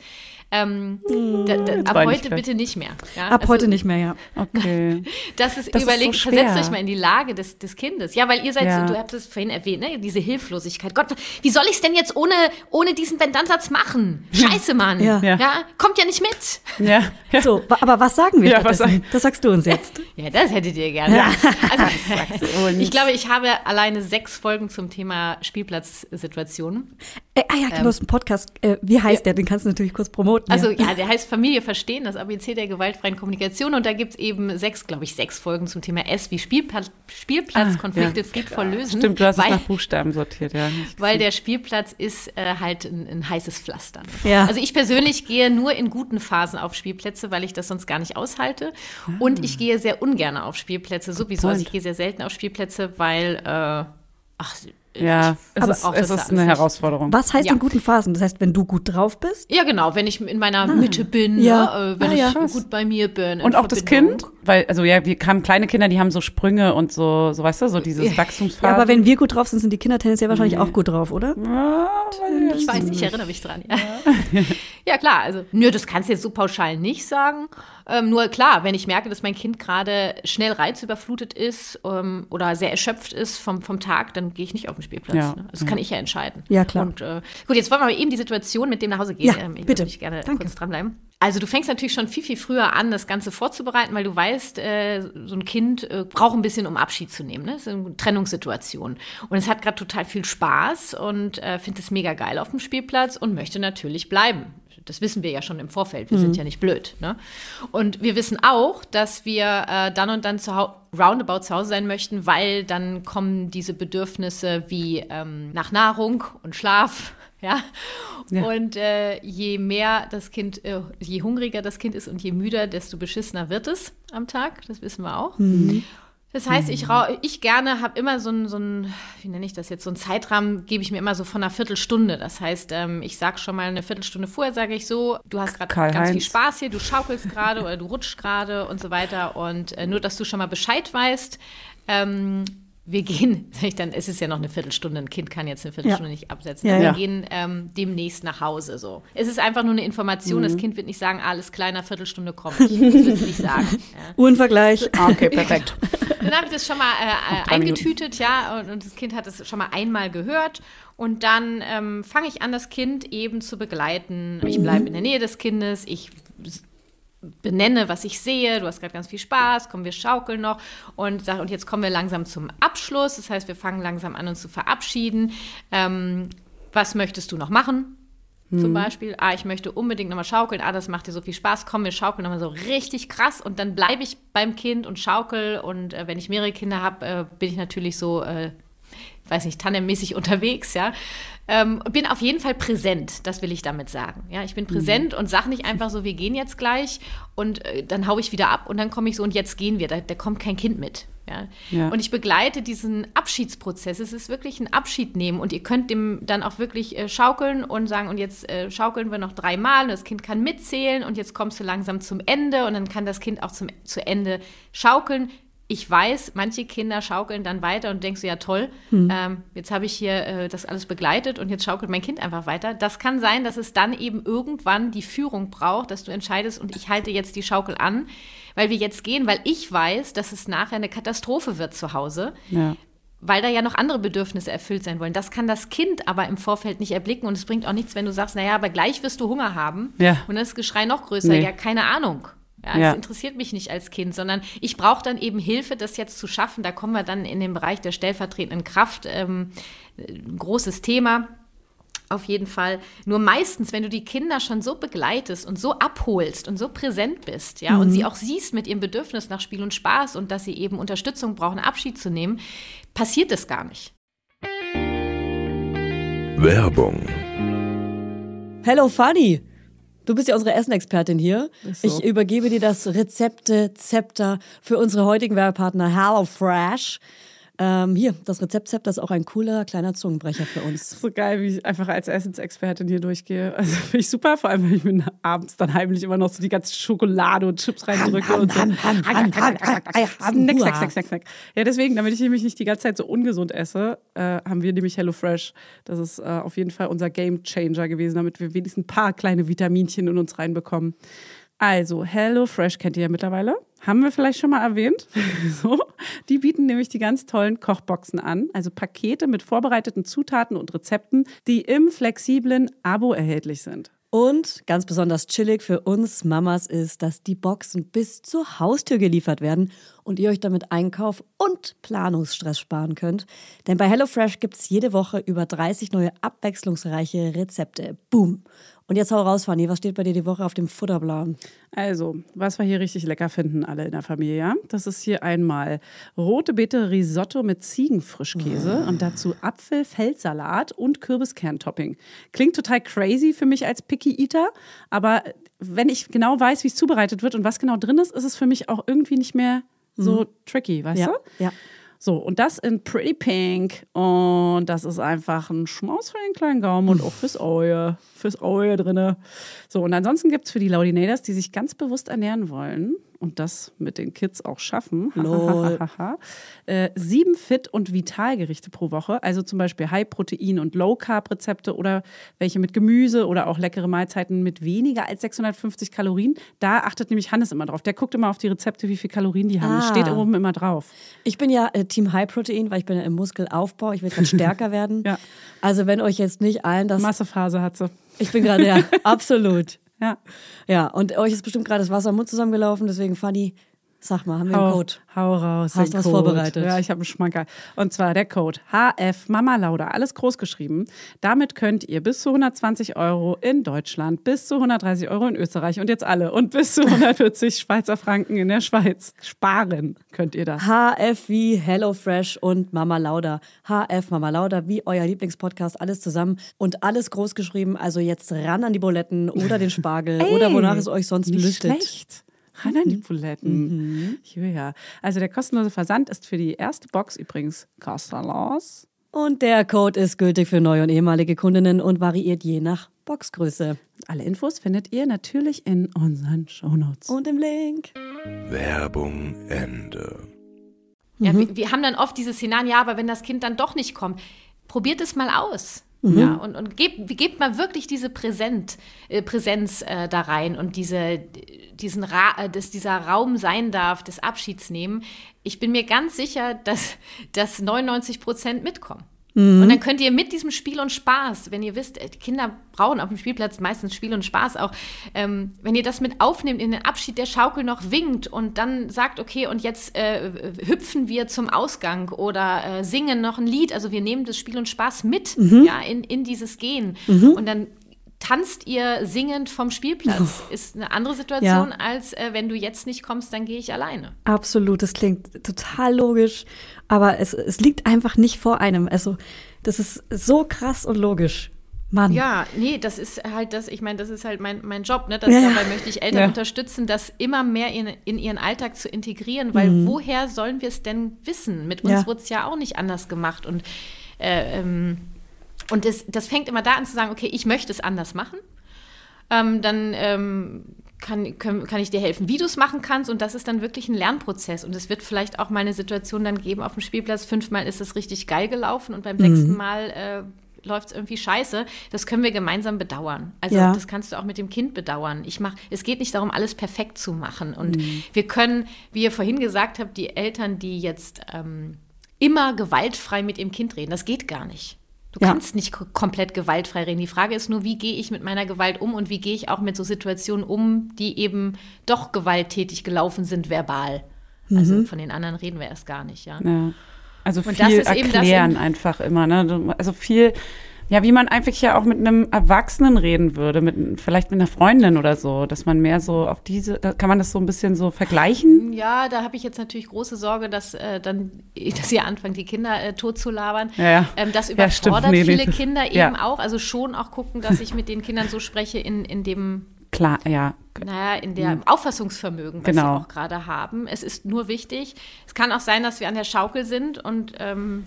Ähm, da, da, ab heute bitte nicht mehr. Ja? Ab Also, heute nicht mehr, ja. Okay. Das ist, Das ist überlegt, so versetzt euch mal in die Lage des, des Kindes. Ja, weil ihr seid, Ja. so, du habt es vorhin erwähnt, ne? diese Hilflosigkeit. Gott, wie soll ich es denn jetzt ohne, ohne diesen Bendansatz machen? Scheiße, Mann. Ja. Ja. kommt ja nicht mit. Ja. So, aber was sagen wir Ja, was sagen- Das sagst du uns jetzt. Ja, das hättet ihr gerne. Also, ich glaube, ich habe alleine sechs Folgen zum Thema Spielplatzsituationen. Äh, ah ja, du hast einen Podcast. Äh, wie heißt der? Den kannst du natürlich kurz promoten. Also ja. der heißt Familie verstehen, das ABC der gewaltfreien Kommunikation. Und da gibt es eben sechs, glaube ich, sechs Folgen zum Thema S wie Spielplatz, Spielplatzkonflikte Ah, ja. friedvoll lösen. Stimmt, du hast es weil, nach Buchstaben sortiert, ja. weil der Spielplatz ist äh, halt ein, ein heißes Pflaster. Ja. Also ich persönlich gehe nur in guten Phasen auf Spielplätze, weil ich das sonst gar nicht aushalte. Und ich gehe sehr ungern auf Spielplätze sowieso. Also ich gehe sehr selten auf Spielplätze, weil, äh, ach, Ja, es Aber ist, auch es das ist eine Herausforderung. was heißt ja. in guten Phasen? Das heißt, wenn du gut drauf bist? Ja, genau, wenn ich in meiner Mitte bin, Ja. ne, äh, wenn Ah, ich ja. gut bei mir bin. in Und auch das. Kind, weil, also ja, wir haben kleine Kinder, die haben so Sprünge und so, so weißt du, so dieses Wachstumsphase. Ja, aber wenn wir gut drauf sind, sind die Kinder tendenziell wahrscheinlich auch gut drauf, oder? Ich weiß, ich erinnere mich dran. Ja, ja klar, also, nö, das kannst du jetzt so pauschal nicht sagen. Ähm, nur klar, wenn ich merke, dass mein Kind gerade schnell reizüberflutet ist ähm, oder sehr erschöpft ist vom, vom Tag, dann gehe ich nicht auf den Spielplatz. Ja, Ne? Das kann ich ja entscheiden. Ja, klar. Und äh, gut, jetzt wollen wir aber eben die Situation mit dem nach Hause gehen. Ja, Ähm, ich bitte. würde mich gerne Danke. kurz dranbleiben. Also du fängst natürlich schon viel, viel früher an, das Ganze vorzubereiten, weil du weißt, äh, so ein Kind äh, braucht ein bisschen, um Abschied zu nehmen. Ne? Das ist eine Trennungssituation. Und es hat gerade total viel Spaß und äh, findet es mega geil auf dem Spielplatz und möchte natürlich bleiben. Das wissen wir ja schon im Vorfeld. Wir sind ja nicht blöd. Ne? Und wir wissen auch, dass wir äh, dann und dann zu Hau roundabout zu Hause sein möchten, weil dann kommen diese Bedürfnisse wie ähm, nach Nahrung und Schlaf. Ja? Ja. Und äh, je mehr das Kind, äh, je hungriger das Kind ist und je müder, desto beschissener wird es am Tag. Das wissen wir auch. Das heißt, ich, rau- ich gerne habe immer so ein, so ein, wie nenne ich das jetzt, so ein Zeitrahmen gebe ich mir immer so von einer Viertelstunde. Das heißt, ähm, ich sage schon mal eine Viertelstunde vorher, sage ich so, du hast gerade ganz viel Spaß hier, du schaukelst gerade oder du rutschst gerade und so weiter. Und äh, nur, dass du schon mal Bescheid weißt, ähm, wir gehen, sag ich dann, es ist ja noch eine Viertelstunde, ein Kind kann jetzt eine Viertelstunde nicht absetzen. Ja, wir ja. gehen ähm, demnächst nach Hause. So. Es ist einfach nur eine Information, Mhm. das Kind wird nicht sagen, alles kleiner, Viertelstunde komme ich. Das wird es nicht sagen. Ja. Uhrenvergleich. Ah, okay, perfekt. Dann habe ich das schon mal äh, eingetütet, ja, und, und das Kind hat es schon mal einmal gehört. Und dann ähm, fange ich an, das Kind eben zu begleiten. Ich bleibe in der Nähe des Kindes, ich benenne, was ich sehe. Du hast gerade ganz viel Spaß, komm, wir schaukeln noch. Und, sag, und jetzt kommen wir langsam zum Abschluss. Das heißt, wir fangen langsam an, uns zu verabschieden. Ähm, was möchtest du noch machen? Zum Beispiel, ah, ich möchte unbedingt nochmal schaukeln, ah, das macht dir so viel Spaß, komm, wir schaukeln nochmal so richtig krass und dann bleibe ich beim Kind und schaukel und äh, wenn ich mehrere Kinder habe, äh, bin ich natürlich so, äh, weiß nicht, tandemmäßig unterwegs, ja. Ähm, bin auf jeden Fall präsent, das will ich damit sagen. Ja, ich bin präsent und sage nicht einfach so, wir gehen jetzt gleich und äh, dann hau ich wieder ab und dann komme ich so und jetzt gehen wir, da, da kommt kein Kind mit. Ja? Ja. Und ich begleite diesen Abschiedsprozess. Es ist wirklich ein Abschied nehmen und ihr könnt dem dann auch wirklich äh, schaukeln und sagen, und jetzt äh, schaukeln wir noch dreimal und das Kind kann mitzählen und jetzt kommst du langsam zum Ende und dann kann das Kind auch zum, zu Ende schaukeln. Ich weiß, manche Kinder schaukeln dann weiter und denkst du, ja toll, ähm, jetzt habe ich hier äh, das alles begleitet und jetzt schaukelt mein Kind einfach weiter. Das kann sein, dass es dann eben irgendwann die Führung braucht, dass du entscheidest und ich halte jetzt die Schaukel an, weil wir jetzt gehen, weil ich weiß, dass es nachher eine Katastrophe wird zu Hause Ja. weil da ja noch andere Bedürfnisse erfüllt sein wollen. Das kann das Kind aber im Vorfeld nicht erblicken und es bringt auch nichts, wenn du sagst, naja, aber gleich wirst du Hunger haben Ja. und dann ist das Geschrei noch größer. Nee. Ja, keine Ahnung. Ja, Ja. Das interessiert mich nicht als Kind, sondern ich brauche dann eben Hilfe, das jetzt zu schaffen. Da kommen wir dann in den Bereich der stellvertretenden Kraft. Ähm, ein großes Thema. Auf jeden Fall. Nur meistens, wenn du die Kinder schon so begleitest und so abholst und so präsent bist, ja, und sie auch siehst mit ihrem Bedürfnis nach Spiel und Spaß und dass sie eben Unterstützung brauchen, Abschied zu nehmen, passiert es gar nicht. Werbung, Hello Funny. Du bist ja unsere Essenexpertin hier. So. Ich übergebe dir das Rezepte-Zepter für unsere heutigen Werbepartner HelloFresh. Ähm, hier, das Rezeptzepter ist auch ein cooler kleiner Zungenbrecher für uns. So geil, wie ich einfach als Essensexpertin hier durchgehe. Also finde ich super, vor allem, wenn ich mir abends dann heimlich immer noch so die ganze Schokolade und Chips reindrücke und so. Snack, snack, snack, snack, snack. Ja, deswegen, damit ich nämlich nicht die ganze Zeit so ungesund esse, äh, haben wir nämlich HelloFresh. Das ist äh, auf jeden Fall unser Game Changer gewesen, damit wir wenigstens ein paar kleine Vitaminchen in uns reinbekommen. Also, HelloFresh kennt ihr ja mittlerweile. Haben wir vielleicht schon mal erwähnt. so. Die bieten nämlich die ganz tollen Kochboxen an, also Pakete mit vorbereiteten Zutaten und Rezepten, die im flexiblen Abo erhältlich sind. Und ganz besonders chillig für uns Mamas ist, dass die Boxen bis zur Haustür geliefert werden und ihr euch damit Einkauf und Planungsstress sparen könnt. Denn bei HelloFresh gibt es jede Woche über 30 neue abwechslungsreiche Rezepte. Boom! Und jetzt hau raus, Fanny, was steht bei dir die Woche auf dem Futterplan? Also, was wir hier richtig lecker finden, alle in der Familie, ja? Das ist hier einmal rote Beete Risotto mit Ziegenfrischkäse und dazu Apfel, Feldsalat und Kürbiskerntopping. Klingt total crazy für mich als Picky Eater, aber wenn ich genau weiß, wie es zubereitet wird und was genau drin ist, ist es für mich auch irgendwie nicht mehr so tricky, weißt Ja, du? ja. So, und das in Pretty Pink. Und das ist einfach ein Schmaus für den kleinen Gaumen und auch fürs Auge. Fürs Auge drinne. So, und ansonsten gibt es für die Laudinators, die sich ganz bewusst ernähren wollen und das mit den Kids auch schaffen, äh, sieben Fit- und Vitalgerichte pro Woche. Also zum Beispiel High-Protein- und Low-Carb-Rezepte oder welche mit Gemüse oder auch leckere Mahlzeiten mit weniger als 650 Kalorien. Da achtet nämlich Hannes immer drauf. Der guckt immer auf die Rezepte, wie viel Kalorien die haben. Das Ah. steht oben immer drauf. Ich bin ja äh, Team High Protein, weil ich bin ja im Muskelaufbau. Ich will gerade stärker werden. Ja. Also wenn euch jetzt nicht allen das... Massephase hat sie. Ich bin gerade, ja, absolut. Ja. Ja, und euch ist bestimmt gerade das Wasser im Mund zusammengelaufen. Deswegen, Fanny, sag mal, haben wir einen Hau, Code? hau raus. Hast den was Code. vorbereitet? Ja, ich habe einen Schmankerl. Und zwar der Code HF Mama Lauda, alles groß geschrieben. Damit könnt ihr bis zu 120 Euro in Deutschland, bis zu 130 Euro in Österreich und jetzt alle und bis zu 140 Schweizer Franken in der Schweiz sparen könnt ihr das. HF wie HelloFresh und Mama Lauda. HF Mama Lauda wie euer Lieblingspodcast, alles zusammen und alles groß geschrieben. Also jetzt ran an die Buletten oder den Spargel oder wonach es euch sonst Nicht lüstet. schlecht. Ran an die Buletten. Ja. Also der kostenlose Versand ist für die erste Box übrigens kostenlos. Und der Code ist gültig für neue und ehemalige Kundinnen und variiert je nach Boxgröße. Alle Infos findet ihr natürlich in unseren Shownotes. Und im Link. Werbung Ende. Ja, Mhm. wir, wir haben dann oft dieses Szenario, ja, aber wenn das Kind dann doch nicht kommt, probiert es mal aus. Mhm. Ja, und, und gebt, gebt mal wirklich diese Präsent, äh, Präsenz äh, da rein und diese, diesen Ra äh, dass dieser Raum sein darf, des Abschieds nehmen. Ich bin mir ganz sicher, dass, dass 99 Prozent mitkommen. Und dann könnt ihr mit diesem Spiel und Spaß, wenn ihr wisst, äh, Kinder brauchen auf dem Spielplatz meistens Spiel und Spaß auch, ähm, wenn ihr das mit aufnehmt, in den Abschied der Schaukel noch winkt und dann sagt, okay, und jetzt äh, hüpfen wir zum Ausgang oder äh, singen noch ein Lied, also wir nehmen das Spiel und Spaß mit ja, in, in dieses Gehen. Und dann tanzt ihr singend vom Spielplatz. Ist eine andere Situation, als äh, wenn du jetzt nicht kommst, dann gehe ich alleine. Absolut, das klingt total logisch, aber es, es liegt einfach nicht vor einem. Also, das ist so krass und logisch. Mann. Ja, nee, das ist halt das, ich meine, das ist halt mein, mein Job, ne? Das, Ja, ja. Dabei möchte ich Eltern Ja. unterstützen, das immer mehr in, in ihren Alltag zu integrieren, weil woher sollen wir es denn wissen? Mit uns Ja. wurde es ja auch nicht anders gemacht. Und, äh, ähm, und das, das fängt immer da an zu sagen, okay, ich möchte es anders machen. Ähm, dann ähm, kann, können, kann ich dir helfen, wie du es machen kannst. Und das ist dann wirklich ein Lernprozess. Und es wird vielleicht auch mal eine Situation dann geben auf dem Spielplatz. Fünfmal ist es richtig geil gelaufen und beim Mhm. sechsten Mal äh, läuft es irgendwie scheiße. Das können wir gemeinsam bedauern. Also Ja. das kannst du auch mit dem Kind bedauern. Ich mach, es geht nicht darum, alles perfekt zu machen. Und Mhm. wir können, wie ihr vorhin gesagt habt, die Eltern, die jetzt ähm, immer gewaltfrei mit ihrem Kind reden, das geht gar nicht. Du Ja. kannst nicht ko- komplett gewaltfrei reden. Die Frage ist nur, wie gehe ich mit meiner Gewalt um und wie gehe ich auch mit so Situationen um, die eben doch gewalttätig gelaufen sind, verbal. Mhm. Also von den anderen reden wir erst gar nicht, ja. Ja. Also viel erklären in- einfach immer. Ne? Also viel, ja, wie man einfach ja auch mit einem Erwachsenen reden würde, mit vielleicht mit einer Freundin oder so, dass man mehr so auf diese, da kann man das so ein bisschen so vergleichen. Ja, da habe ich jetzt natürlich große Sorge, dass äh, dann, dass ihr anfangt, die Kinder äh, tot zu labern. Ja, ja. Ähm, das Ja, überfordert Nee, nee, viele das- Kinder eben ja. auch. Also schon auch gucken, dass ich mit den Kindern so spreche in, in dem klar, ja. naja, in der Auffassungsvermögen, was Genau. sie auch gerade haben. Es ist nur wichtig. Es kann auch sein, dass wir an der Schaukel sind und ähm,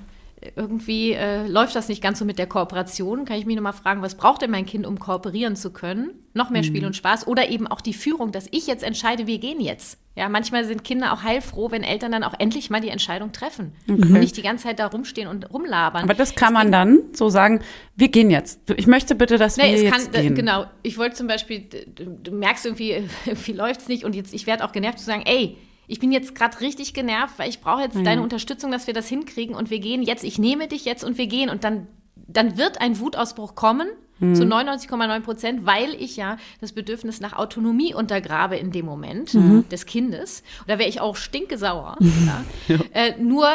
irgendwie äh, läuft das nicht ganz so mit der Kooperation. Kann ich mich nochmal fragen, was braucht denn mein Kind, um kooperieren zu können? Noch mehr Spiel und Spaß oder eben auch die Führung, dass ich jetzt entscheide, wir gehen jetzt. Ja, manchmal sind Kinder auch heilfroh, wenn Eltern dann auch endlich mal die Entscheidung treffen und nicht die ganze Zeit da rumstehen und rumlabern. Aber das kann man dann so sagen, wir gehen jetzt. Ich möchte bitte, dass Nee, wir es jetzt kann, gehen. genau. Ich wollte zum Beispiel, du, du merkst irgendwie, irgendwie läuft es nicht und jetzt, ich werde auch genervt zu sagen, ey, ich bin jetzt gerade richtig genervt, weil ich brauche jetzt deine Unterstützung, dass wir das hinkriegen und wir gehen jetzt, ich nehme dich jetzt und wir gehen und dann, dann wird ein Wutausbruch kommen zu 99,9 Prozent, weil ich ja das Bedürfnis nach Autonomie untergrabe in dem Moment des Kindes. Und da wäre ich auch stinkesauer. ja. Äh, nur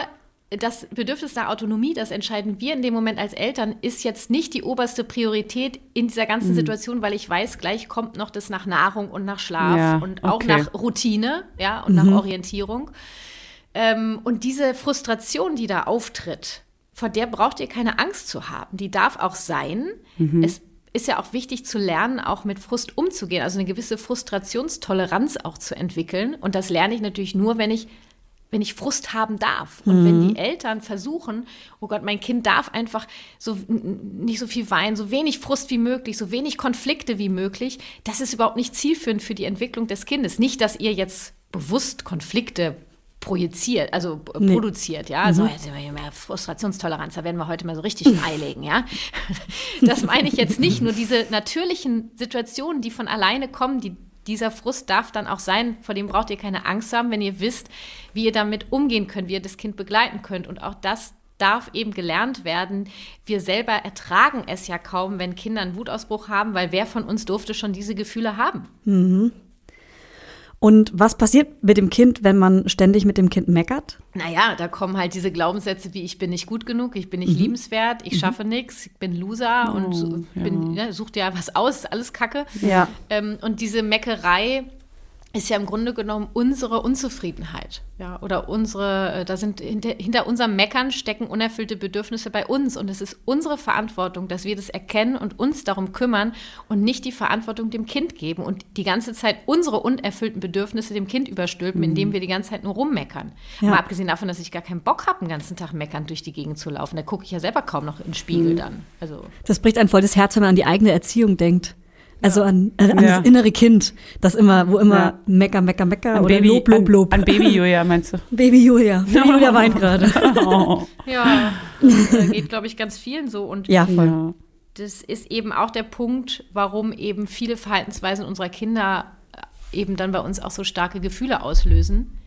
das Bedürfnis nach Autonomie, das entscheiden wir in dem Moment als Eltern, ist jetzt nicht die oberste Priorität in dieser ganzen Situation, weil ich weiß, gleich kommt noch das nach Nahrung und nach Schlaf Ja, und auch okay. nach Routine, ja, und nach Orientierung. Ähm, und diese Frustration, die da auftritt, vor der braucht ihr keine Angst zu haben. Die darf auch sein. Es ist ja auch wichtig zu lernen, auch mit Frust umzugehen, also eine gewisse Frustrationstoleranz auch zu entwickeln. Und das lerne ich natürlich nur, wenn ich wenn ich Frust haben darf und wenn die Eltern versuchen, oh Gott, mein Kind darf einfach so nicht so viel weinen, so wenig Frust wie möglich, so wenig Konflikte wie möglich, das ist überhaupt nicht zielführend für die Entwicklung des Kindes. Nicht, dass ihr jetzt bewusst Konflikte projiziert, also äh, produziert, ja. So, jetzt sind wir hier mehr Frustrationstoleranz, da werden wir heute mal so richtig beilegen, ja. Das meine ich jetzt nicht, nur diese natürlichen Situationen, die von alleine kommen, die dieser Frust darf dann auch sein, vor dem braucht ihr keine Angst haben, wenn ihr wisst, wie ihr damit umgehen könnt, wie ihr das Kind begleiten könnt. Und auch das darf eben gelernt werden. Wir selber ertragen es ja kaum, wenn Kinder einen Wutausbruch haben, weil wer von uns durfte schon diese Gefühle haben? Und was passiert mit dem Kind, wenn man ständig mit dem Kind meckert? Naja, da kommen halt diese Glaubenssätze wie ich bin nicht gut genug, ich bin nicht liebenswert, ich schaffe nichts, ich bin Loser und so, bin, ne, such dir was aus, alles Kacke. Ja. Ähm, und diese Meckerei ist ja im Grunde genommen unsere Unzufriedenheit. Ja, oder unsere, äh, da sind hinter, hinter unserem Meckern stecken unerfüllte Bedürfnisse bei uns. Und es ist unsere Verantwortung, dass wir das erkennen und uns darum kümmern und nicht die Verantwortung dem Kind geben und die ganze Zeit unsere unerfüllten Bedürfnisse dem Kind überstülpen, indem wir die ganze Zeit nur rummeckern. Ja. Mal abgesehen davon, dass ich gar keinen Bock habe, den ganzen Tag meckern durch die Gegend zu laufen. Da gucke ich ja selber kaum noch in den Spiegel dann. Also Das bricht ein voll das Herz, wenn man an die eigene Erziehung denkt. Also an, äh, an Ja. das innere Kind, das immer, wo immer Ja. mecker, mecker, mecker An oder Baby, lob, lob, lob. An, an Baby Julia, meinst du? Baby Julia. Baby Julia weint gerade. Oh. ja, das äh, geht, glaube ich, ganz vielen so. Und Ja, voll. Ja. das ist eben auch der Punkt, warum eben viele Verhaltensweisen unserer Kinder äh, eben dann bei uns auch so starke Gefühle auslösen,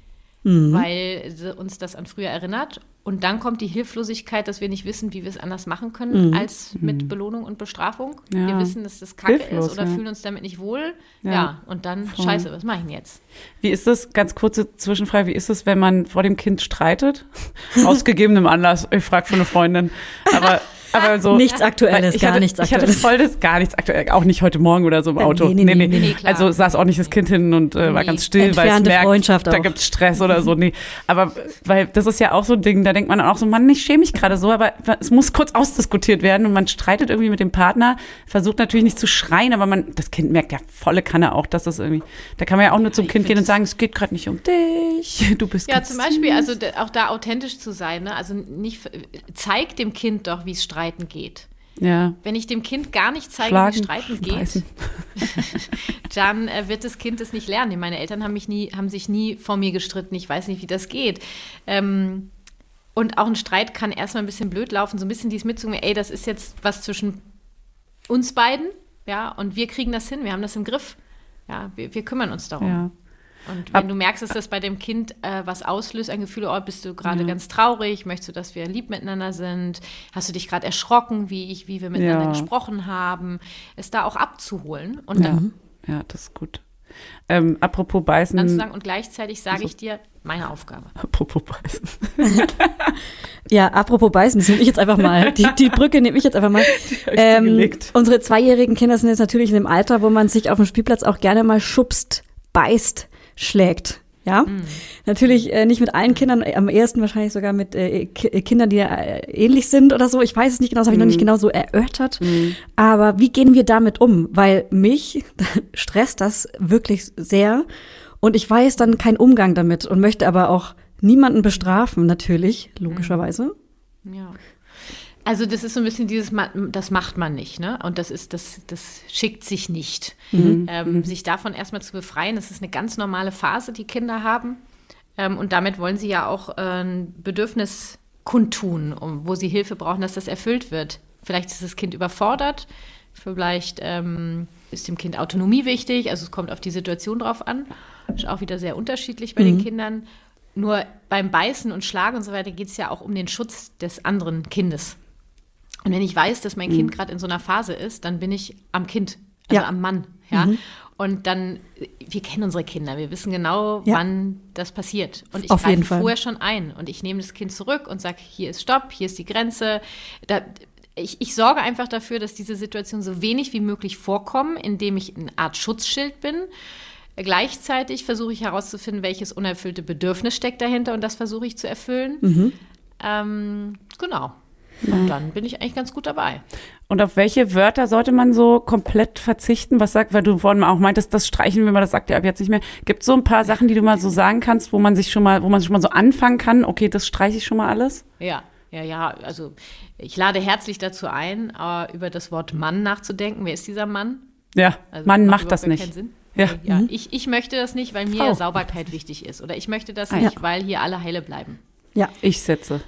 Mhm. weil sie uns das an früher erinnert. Und dann kommt die Hilflosigkeit, dass wir nicht wissen, wie wir es anders machen können als mit Belohnung und Bestrafung. Mhm. Ja. Wir wissen, dass das Kacke Hilflos, ist oder ja. fühlen uns damit nicht wohl. Ja. Ja, und dann, scheiße, was mache ich denn jetzt? Wie ist das, ganz kurze Zwischenfrage, wie ist es, wenn man vor dem Kind streitet? Aus gegebenem Anlass, ich frage für eine Freundin. Aber, aber so. Nichts Aktuelles, ich gar hatte, nichts Ich hatte Aktuelles. voll das, gar nichts aktuell, auch nicht heute Morgen oder so im Äh, Auto. nee, nee, nee, nee, nee, klar. Also saß auch nicht das Kind hin und äh, war Nee. ganz still, weil es Entfernte merkt, Freundschaft da auch. gibt's Stress oder so. Nee, aber weil das ist ja auch so ein Ding, da denkt man auch so, Mann, ich schäme mich gerade so, aber es muss kurz ausdiskutiert werden und man streitet irgendwie mit dem Partner, versucht natürlich nicht zu schreien, aber man, das Kind merkt ja volle Kanne auch, dass das irgendwie, da kann man ja auch nur zum ich Kind gehen und sagen, es geht gerade nicht um dich, du bist Ja, ganz zum Beispiel, also auch da authentisch zu sein. Ne? Also nicht, zeig dem Kind doch, wie es streiten geht. Ja. Wenn ich dem Kind gar nicht zeige, Schlagen, wie Streiten geht, dann äh, wird das Kind es nicht lernen. Meine Eltern haben, mich nie, haben sich nie vor mir gestritten. Ich weiß nicht, wie das geht. Ähm, und auch ein Streit kann erstmal ein bisschen blöd laufen, so ein bisschen dies mitzugeben, ey, das ist jetzt was zwischen uns beiden, ja, und wir kriegen das hin, wir haben das im Griff. Ja, wir, wir kümmern uns darum. Ja. Und wenn du merkst, dass das bei dem Kind äh, was auslöst, ein Gefühl, oh, bist du gerade ganz traurig, möchtest du, dass wir lieb miteinander sind, hast du dich gerade erschrocken, wie ich, wie wir miteinander Ja. gesprochen haben, es da auch abzuholen und Ja. dann, ja, das ist gut. Ähm, apropos beißen. dann zu sagen, und gleichzeitig sage ich dir, meine Aufgabe. apropos beißen. Ja, apropos beißen, das nehme ich jetzt einfach mal. Die, die Brücke nehme ich jetzt einfach mal. Ähm, unsere zweijährigen Kinder sind jetzt natürlich in dem Alter, wo man sich auf dem Spielplatz auch gerne mal schubst, beißt, schlägt. Ja, mhm. natürlich äh, nicht mit allen Kindern, am ehesten wahrscheinlich sogar mit äh, Kindern, die äh, ähnlich sind oder so. Ich weiß es nicht genau, das habe ich mhm. noch nicht genau so erörtert. Mhm. Aber wie gehen wir damit um? Weil mich stresst das wirklich sehr und ich weiß dann keinen Umgang damit und möchte aber auch niemanden bestrafen, natürlich, logischerweise. Ja. Also das ist so ein bisschen dieses, das macht man nicht, ne? Und das ist, das, das schickt sich nicht. Mhm. Ähm, mhm. sich davon erstmal zu befreien, das ist eine ganz normale Phase, die Kinder haben. Ähm, und damit wollen sie ja auch äh, ein Bedürfnis kundtun, um, wo sie Hilfe brauchen, dass das erfüllt wird. Vielleicht ist das Kind überfordert, vielleicht ähm, ist dem Kind Autonomie wichtig, also es kommt auf die Situation drauf an. Ist auch wieder sehr unterschiedlich bei mhm. den Kindern. Nur beim Beißen und Schlagen und so weiter geht es ja auch um den Schutz des anderen Kindes. Und wenn ich weiß, dass mein mhm. Kind gerade in so einer Phase ist, dann bin ich am Kind, also ja. am Mann. Ja? Mhm. Und dann, wir kennen unsere Kinder, wir wissen genau, ja. wann das passiert. Und ich Auf greife vorher schon ein und ich nehme das Kind zurück und sage, hier ist Stopp, hier ist die Grenze. Da, ich, ich, sorge einfach dafür, dass diese Situationen so wenig wie möglich vorkommen, indem ich eine Art Schutzschild bin. Gleichzeitig versuche ich herauszufinden, welches unerfüllte Bedürfnis steckt dahinter und das versuche ich zu erfüllen. Mhm. Ähm, genau. Und dann bin ich eigentlich ganz gut dabei. Und auf welche Wörter sollte man so komplett verzichten? Was sagt, weil du vorhin auch meintest, das streichen wir mal, das sagt ihr ab jetzt nicht mehr. Gibt es so ein paar Sachen, die du mal so sagen kannst, wo man sich schon mal, wo man schon mal so anfangen kann? Okay, das streiche ich schon mal alles? Ja, ja, ja. Also ich lade herzlich dazu ein, uh, über das Wort Mann nachzudenken. Wer ist dieser Mann? Ja, also, Mann macht, macht das nicht. Ja. ja. Mhm. Ich, ich möchte das nicht, weil mir Frau. Sauberkeit wichtig ist. Oder ich möchte das ah, nicht, ja. weil hier alle heile bleiben. Ja, ich setze.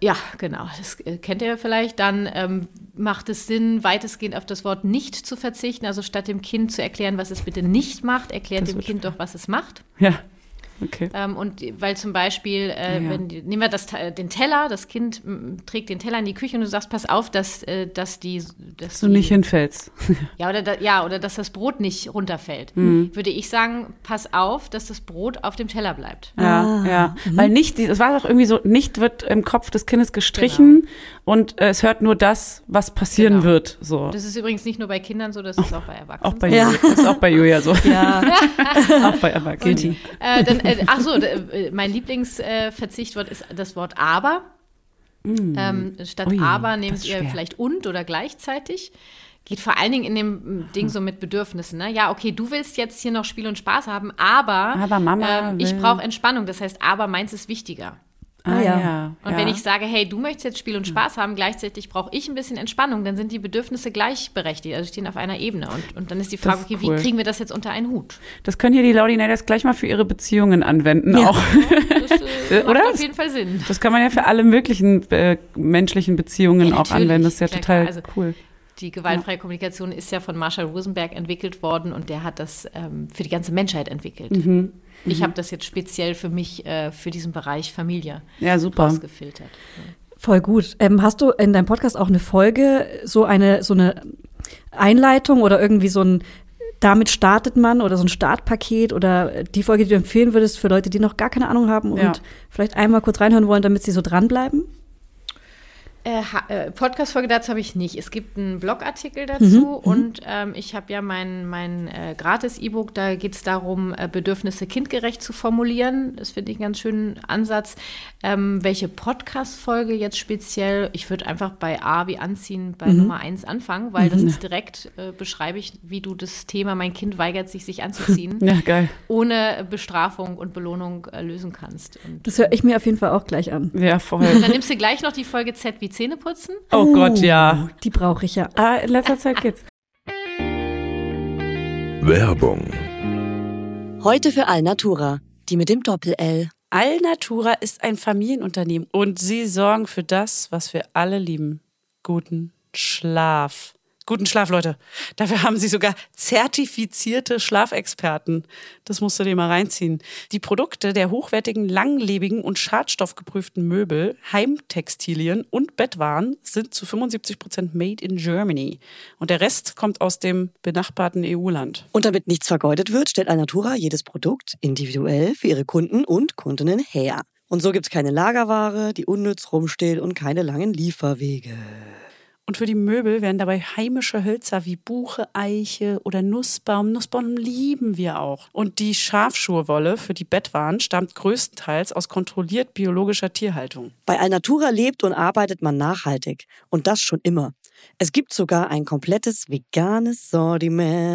Ja, genau. Das äh, kennt ihr vielleicht. Dann ähm, macht es Sinn, weitestgehend auf das Wort nicht zu verzichten. Also statt dem Kind zu erklären, was es bitte nicht macht, erklärt das dem Kind schwer. doch, was es macht. Ja. Okay. Ähm, und weil zum Beispiel, äh, ja. wenn, nehmen wir das, den Teller, das Kind trägt den Teller in die Küche und du sagst, pass auf, dass, äh, dass die. Dass, du die, nicht hinfällst. ja, oder da, ja, oder dass das Brot nicht runterfällt. Mhm. Würde ich sagen, pass auf, dass das Brot auf dem Teller bleibt. Ja, ah. ja. Mhm. Weil nicht, es war doch irgendwie so, nicht wird im Kopf des Kindes gestrichen genau. und äh, es hört nur das, was passieren genau. wird. So. Das ist übrigens nicht nur bei Kindern so, das ist auch bei Erwachsenen. Auch bei, so. ja. Das ist auch bei Julia so. Ja. auch bei Erwachsenen. Äh, dann, äh, ach so, äh, mein Lieblingsverzichtwort ist das Wort aber. Mm. Ähm, statt Ui, aber nehmt ihr vielleicht und oder gleichzeitig. Geht vor allen Dingen in dem Ding so mit Bedürfnissen. Ne? Ja, okay, du willst jetzt hier noch Spiel und Spaß haben, aber, aber Mama äh, ich brauche Entspannung. Das heißt, aber meins ist wichtiger. Ah, ja. ja. Und ja. wenn ich sage, hey, du möchtest jetzt Spiel und Spaß haben, gleichzeitig brauche ich ein bisschen Entspannung, dann sind die Bedürfnisse gleichberechtigt, also stehen auf einer Ebene. Und, und dann ist die Frage, ist okay, cool. wie kriegen wir das jetzt unter einen Hut? Das können hier die Laudinators gleich mal für ihre Beziehungen anwenden ja. auch. Das, äh, Oder? auf jeden Fall Sinn. Das kann man ja für alle möglichen äh, menschlichen Beziehungen auch anwenden. Das ist ja total also, cool. Die gewaltfreie Kommunikation ist ja von Marshall Rosenberg entwickelt worden und der hat das ähm, für die ganze Menschheit entwickelt. Mhm. Ich mhm. habe das jetzt speziell für mich, äh, für diesen Bereich Familie ja, super. ausgefiltert. Voll gut. Ähm, hast du in deinem Podcast auch eine Folge, so eine, so eine Einleitung oder irgendwie so ein damit startet man oder so ein Startpaket oder die Folge, die du empfehlen würdest für Leute, die noch gar keine Ahnung haben und ja. vielleicht einmal kurz reinhören wollen, damit sie so dranbleiben? Äh, äh, Podcast-Folge dazu habe ich nicht. Es gibt einen Blogartikel dazu mhm, mhm. und ähm, ich habe ja mein, mein äh, Gratis-E-Book, da geht es darum, äh, Bedürfnisse kindgerecht zu formulieren. Das finde ich einen ganz schönen Ansatz. Ähm, welche Podcast-Folge jetzt speziell? Ich würde einfach bei A wie anziehen, bei mhm. Nummer 1 anfangen, weil das mhm. ist direkt, äh, beschreibe ich, wie du das Thema, mein Kind weigert sich, sich anzuziehen, ja, geil. ohne Bestrafung und Belohnung äh, lösen kannst. Und, das höre ich mir auf jeden Fall auch gleich an. Ja, voll. Dann nimmst du gleich noch die Folge Z wie Zähne putzen? Oh uh, Gott, ja. Die brauche ich ja. Ah, in letzter Zeit geht's. Werbung. Heute für Alnatura, die mit dem Doppel-L. Alnatura ist ein Familienunternehmen und sie sorgen für das, was wir alle lieben. Guten Schlaf. Guten Schlaf, Leute. Dafür haben sie sogar zertifizierte Schlafexperten. Das musst du dir mal reinziehen. Die Produkte der hochwertigen, langlebigen und schadstoffgeprüften Möbel, Heimtextilien und Bettwaren sind zu 75 Prozent made in Germany. Und der Rest kommt aus dem benachbarten EU-Land. Und damit nichts vergeudet wird, stellt Alnatura jedes Produkt individuell für ihre Kunden und Kundinnen her. Und so gibt es keine Lagerware, die unnütz rumsteht und keine langen Lieferwege. Und für die Möbel werden dabei heimische Hölzer wie Buche, Eiche oder Nussbaum. Nussbaum lieben wir auch. Und die Schafschurwolle für die Bettwaren stammt größtenteils aus kontrolliert biologischer Tierhaltung. Bei Alnatura lebt und arbeitet man nachhaltig. Und das schon immer. Es gibt sogar ein komplettes veganes Sortiment.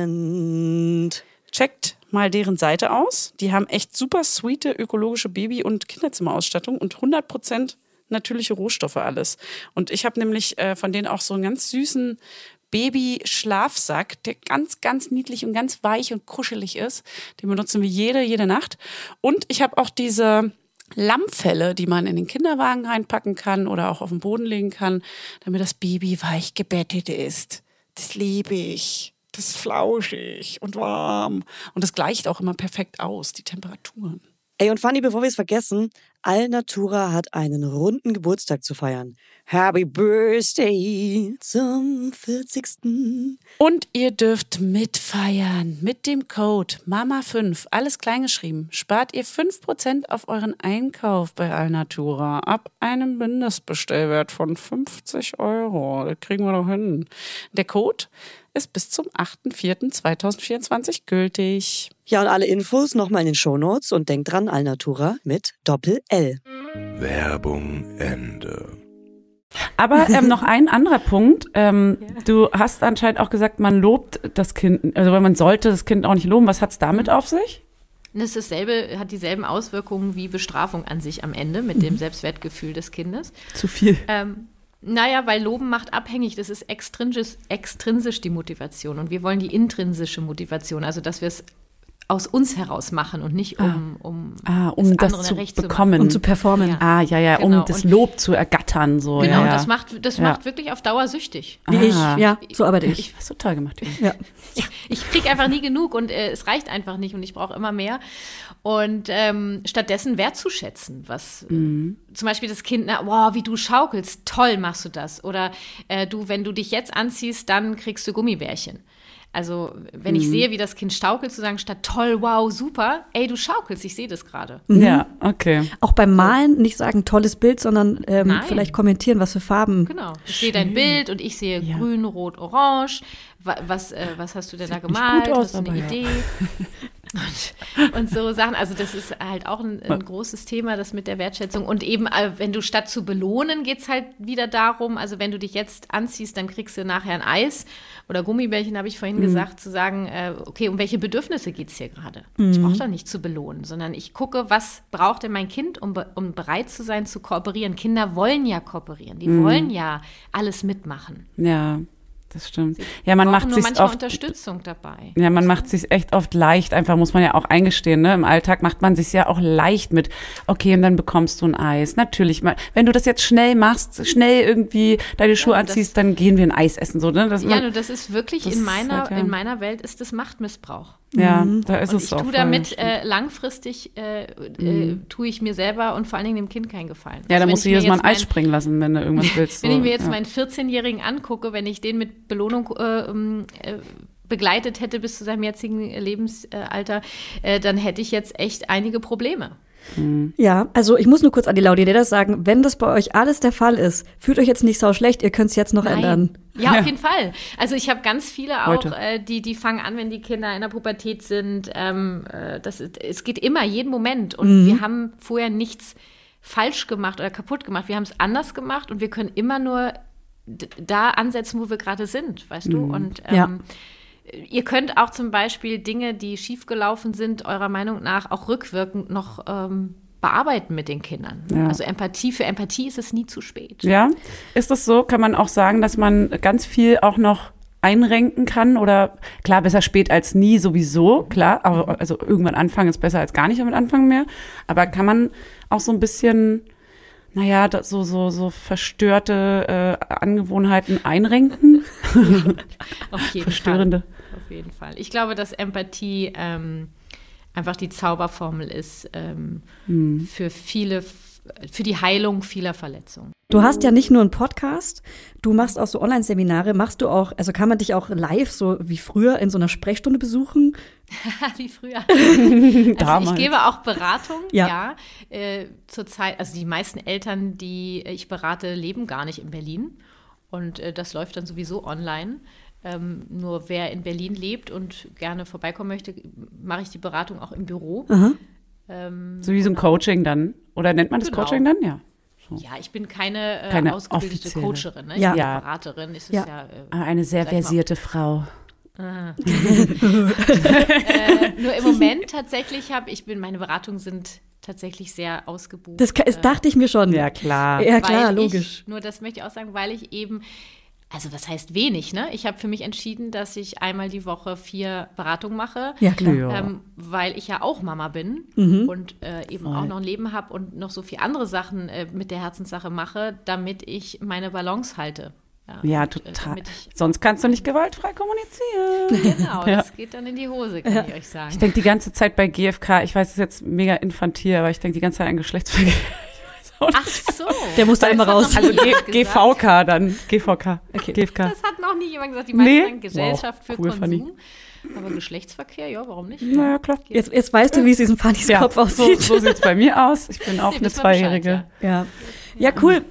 Checkt mal deren Seite aus. Die haben echt super sweete ökologische Baby- und Kinderzimmerausstattung und 100 Prozent natürliche Rohstoffe alles. Und ich habe nämlich äh, von denen auch so einen ganz süßen Baby-Schlafsack, der ganz, ganz niedlich und ganz weich und kuschelig ist. Den benutzen wir jede, jede Nacht. Und ich habe auch diese Lammfelle, die man in den Kinderwagen reinpacken kann oder auch auf den Boden legen kann, damit das Baby weich gebettet ist. Das liebe ich. Das ist flauschig und warm. Und das gleicht auch immer perfekt aus, die Temperaturen. Ey, und Fanny, bevor wir es vergessen, Alnatura hat einen runden Geburtstag zu feiern. Happy Birthday zum 40. Und ihr dürft mitfeiern mit dem Code MAMA5, alles kleingeschrieben. Spart ihr 5% auf euren Einkauf bei Alnatura ab einem Mindestbestellwert von 50 Euro. Das kriegen wir doch hin. Der Code ist bis zum 8.4.2024 gültig. Ja, und alle Infos nochmal in den Shownotes und denkt dran, Alnatura mit Doppel-L. Werbung Ende. Aber ähm, noch ein anderer Punkt. Ähm, ja. Du hast anscheinend auch gesagt, man lobt das Kind, also man sollte das Kind auch nicht loben. Was hat es damit auf sich? Das ist dasselbe, hat dieselben Auswirkungen wie Bestrafung an sich am Ende mit mhm. dem Selbstwertgefühl des Kindes. Zu viel. Ähm, naja, weil Loben macht abhängig. Das ist extrinsisch, extrinsisch die Motivation. Und wir wollen die intrinsische Motivation, also dass wir es aus uns heraus machen und nicht um, um, ah, um das, das zu bekommen. Um zu performen. Ja. Ah, ja, ja, genau. um das Lob zu ergattern. So. Genau, ja, ja. das macht, das macht wirklich auf Dauer süchtig. Wie ah. ich, ja, so arbeite ich. ich. Was total gemacht. Ja. Ich, ich kriege einfach nie genug und äh, es reicht einfach nicht und ich brauche immer mehr. Und ähm, stattdessen wertzuschätzen, was mhm. zum Beispiel das Kind, na, wow, wie du schaukelst, toll machst du das. Oder äh, du, wenn du dich jetzt anziehst, dann kriegst du Gummibärchen. Also, wenn mhm. ich sehe, wie das Kind schaukelt, zu sagen, statt toll, wow, super, ey, du schaukelst, ich sehe das gerade. Mhm. Ja, okay. Auch beim Malen nicht sagen, tolles Bild, sondern ähm, vielleicht kommentieren, was für Farben. Genau. Ich sehe dein Bild und ich sehe ja. grün, rot, orange. Was, äh, was hast du denn da gemalt? Aus, hast du eine Idee? Und, und, so Sachen. Also das ist halt auch ein, ein, großes Thema, das mit der Wertschätzung. Und eben, äh, wenn du statt zu belohnen, geht es halt wieder darum, also wenn du dich jetzt anziehst, dann kriegst du nachher ein Eis oder Gummibärchen, habe ich vorhin mhm. gesagt, zu sagen, äh, okay, um welche Bedürfnisse geht es hier gerade? Mhm. Ich brauche doch nicht zu belohnen, sondern ich gucke, was braucht denn mein Kind, um, um bereit zu sein, zu kooperieren. Kinder wollen ja kooperieren, die mhm. wollen ja alles mitmachen. Ja, das stimmt. ja, man macht sich oft Unterstützung dabei. Ja, man macht sich echt oft leicht. Einfach muss man ja auch eingestehen. Ne? Im Alltag macht man sich ja auch leicht mit. Okay, und dann bekommst du ein Eis. Natürlich, wenn du das jetzt schnell machst, schnell irgendwie deine Schuhe ja, anziehst, dann gehen wir ein Eis essen. So, ne? Das, ja, man, das ist wirklich das in meiner halt, ja. in meiner Welt ist das Machtmissbrauch. Ja, mhm. da ist und es ich auch. Ich tue damit äh, langfristig, äh, äh, mhm. tue ich mir selber und vor allen Dingen dem Kind keinen Gefallen. Ja, also da musst du jedes Mal ein Eis springen lassen, wenn du irgendwas willst. wenn so. ich mir jetzt ja. meinen 14-Jährigen angucke, wenn ich den mit Belohnung äh, ähm, äh, begleitet hätte bis zu seinem jetzigen Lebensalter, äh, dann hätte ich jetzt echt einige Probleme. Mhm. Ja, also ich muss nur kurz an die Laudinators sagen, wenn das bei euch alles der Fall ist, fühlt euch jetzt nicht so schlecht, ihr könnt es jetzt noch Nein. ändern. Ja, ja, auf jeden Fall. Also ich habe ganz viele auch, äh, die, die fangen an, wenn die Kinder in der Pubertät sind. Ähm, äh, das, es geht immer, jeden Moment. Und mhm. wir haben vorher nichts falsch gemacht oder kaputt gemacht. Wir haben es anders gemacht und wir können immer nur da ansetzen, wo wir gerade sind, weißt mhm. du? Und ähm, ja. Ihr könnt auch zum Beispiel Dinge, die schiefgelaufen sind, eurer Meinung nach auch rückwirkend noch ähm, bearbeiten mit den Kindern. Ja. Also Empathie, für Empathie ist es nie zu spät. Ja, ist das so? Kann man auch sagen, dass man ganz viel auch noch einrenken kann oder klar, besser spät als nie sowieso, klar, aber also irgendwann anfangen ist besser als gar nicht damit anfangen mehr, aber kann man auch so ein bisschen naja, so, so, so verstörte äh, Angewohnheiten einrenken. Auf jeden Verstörende. Fall. Auf jeden Fall. Ich glaube, dass Empathie ähm, einfach die Zauberformel ist ähm, hm. für viele, für die Heilung vieler Verletzungen. Du hast ja nicht nur einen Podcast, du machst auch so Online-Seminare. Machst du auch, also kann man dich auch live, so wie früher, in so einer Sprechstunde besuchen? wie früher. also ich gebe auch Beratung, ja. ja äh, zurzeit, also die meisten Eltern, die ich berate, leben gar nicht in Berlin. Und äh, das läuft dann sowieso online. Ähm, nur wer in Berlin lebt und gerne vorbeikommen möchte, mache ich die Beratung auch im Büro. Ähm, So wie so ein Coaching dann. Oder nennt man das Genau. Coaching dann? Ja. ja, ich bin keine, äh, Keine ausgebildete offizielle. Coacherin. Ne? Ich Ja. bin Ja. Beraterin. Ist Ja. es ja, äh, Ah, Eine sehr Sag mal. versierte Frau. äh, nur im Moment tatsächlich habe ich bin meine Beratungen sind tatsächlich sehr ausgebucht. Das, das dachte ich mir schon. Ja, klar. Ja, klar, logisch. Ich, nur das möchte ich auch sagen, weil ich eben, also was heißt wenig, ne? Ich habe für mich entschieden, dass ich einmal die Woche vier Beratungen mache. Ja, klar. Ja. Ähm, weil ich ja auch Mama bin Mhm. und äh, eben auch noch ein Leben habe und noch so viele andere Sachen äh, mit der Herzenssache mache, damit ich meine Balance halte. Ja, und, äh, total. Sonst kannst du nicht gewaltfrei kommunizieren. genau, Ja. das geht dann in die Hose, kann ich euch sagen. Ich denke die ganze Zeit bei GFK, ich weiß, es ist jetzt mega infantil, aber ich denke die ganze Zeit an Geschlechtsverkehr. Ach so. Der muss da immer Das raus. Also. GVK dann. GVK. Okay. GFK. Das hat noch nie jemand gesagt. Die meisten Nee? sagen Gesellschaft Wow, für cool. Konsum. Aber Geschlechtsverkehr, ja, warum nicht? Naja, klar. Jetzt, jetzt weißt du, wie es in Fannys Ja, Kopf so, aussieht. so sieht es bei mir aus. Ich bin auch Nee, eine wir Bescheid, Zweijährige. Ja. ja, cool.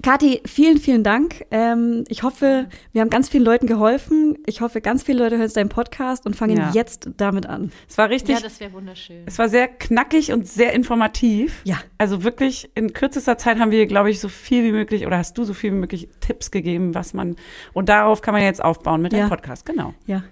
Kathi, vielen, vielen Dank. Ähm, ich hoffe, wir haben ganz vielen Leuten geholfen. Ich hoffe, ganz viele Leute hören jetzt deinen Podcast und fangen Ja. jetzt damit an. Es war richtig, Ja, das wäre wunderschön. es war sehr knackig und sehr informativ. Ja. Also wirklich in kürzester Zeit haben wir, glaube ich, so viel wie möglich oder hast du so viel wie möglich Tipps gegeben, was man und darauf kann man jetzt aufbauen mit Ja. deinem Podcast. Genau. Ja.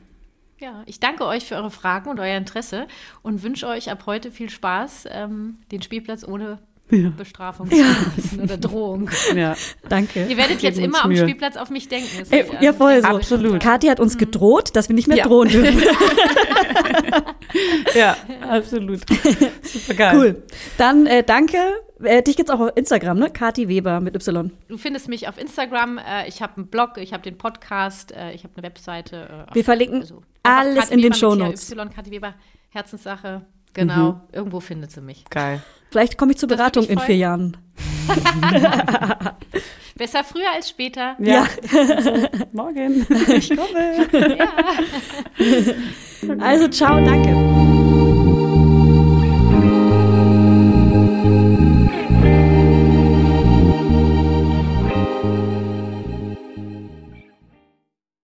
Ja, ich danke euch für eure Fragen und euer Interesse und wünsche euch ab heute viel Spaß, ähm, den Spielplatz ohne Ja. Bestrafung zu verlassen oder Drohung. Ja. Danke. Ihr werdet jetzt immer am. Spielplatz auf mich denken. Ey, ist, ja, ähm, voll so. Absolut. Kathi hat uns gedroht, dass wir nicht mehr Ja. drohen dürfen. ja, absolut. Super geil. Cool. Dann äh, danke. Äh, dich gibt's auch auf Instagram, ne? Kathi Weber mit Y. Du findest mich auf Instagram, äh, ich habe einen Blog, ich habe den Podcast, äh, ich habe eine Webseite. Äh, Wir verlinken einfach alles in den Shownotes. Y, Kathi Weber, Herzenssache. Genau, irgendwo findet sie mich. Geil. Vielleicht komme ich zur Das Beratung mich in vier Jahren. Besser früher als später. Ja. Morgen. Ich komme. Also ciao, danke.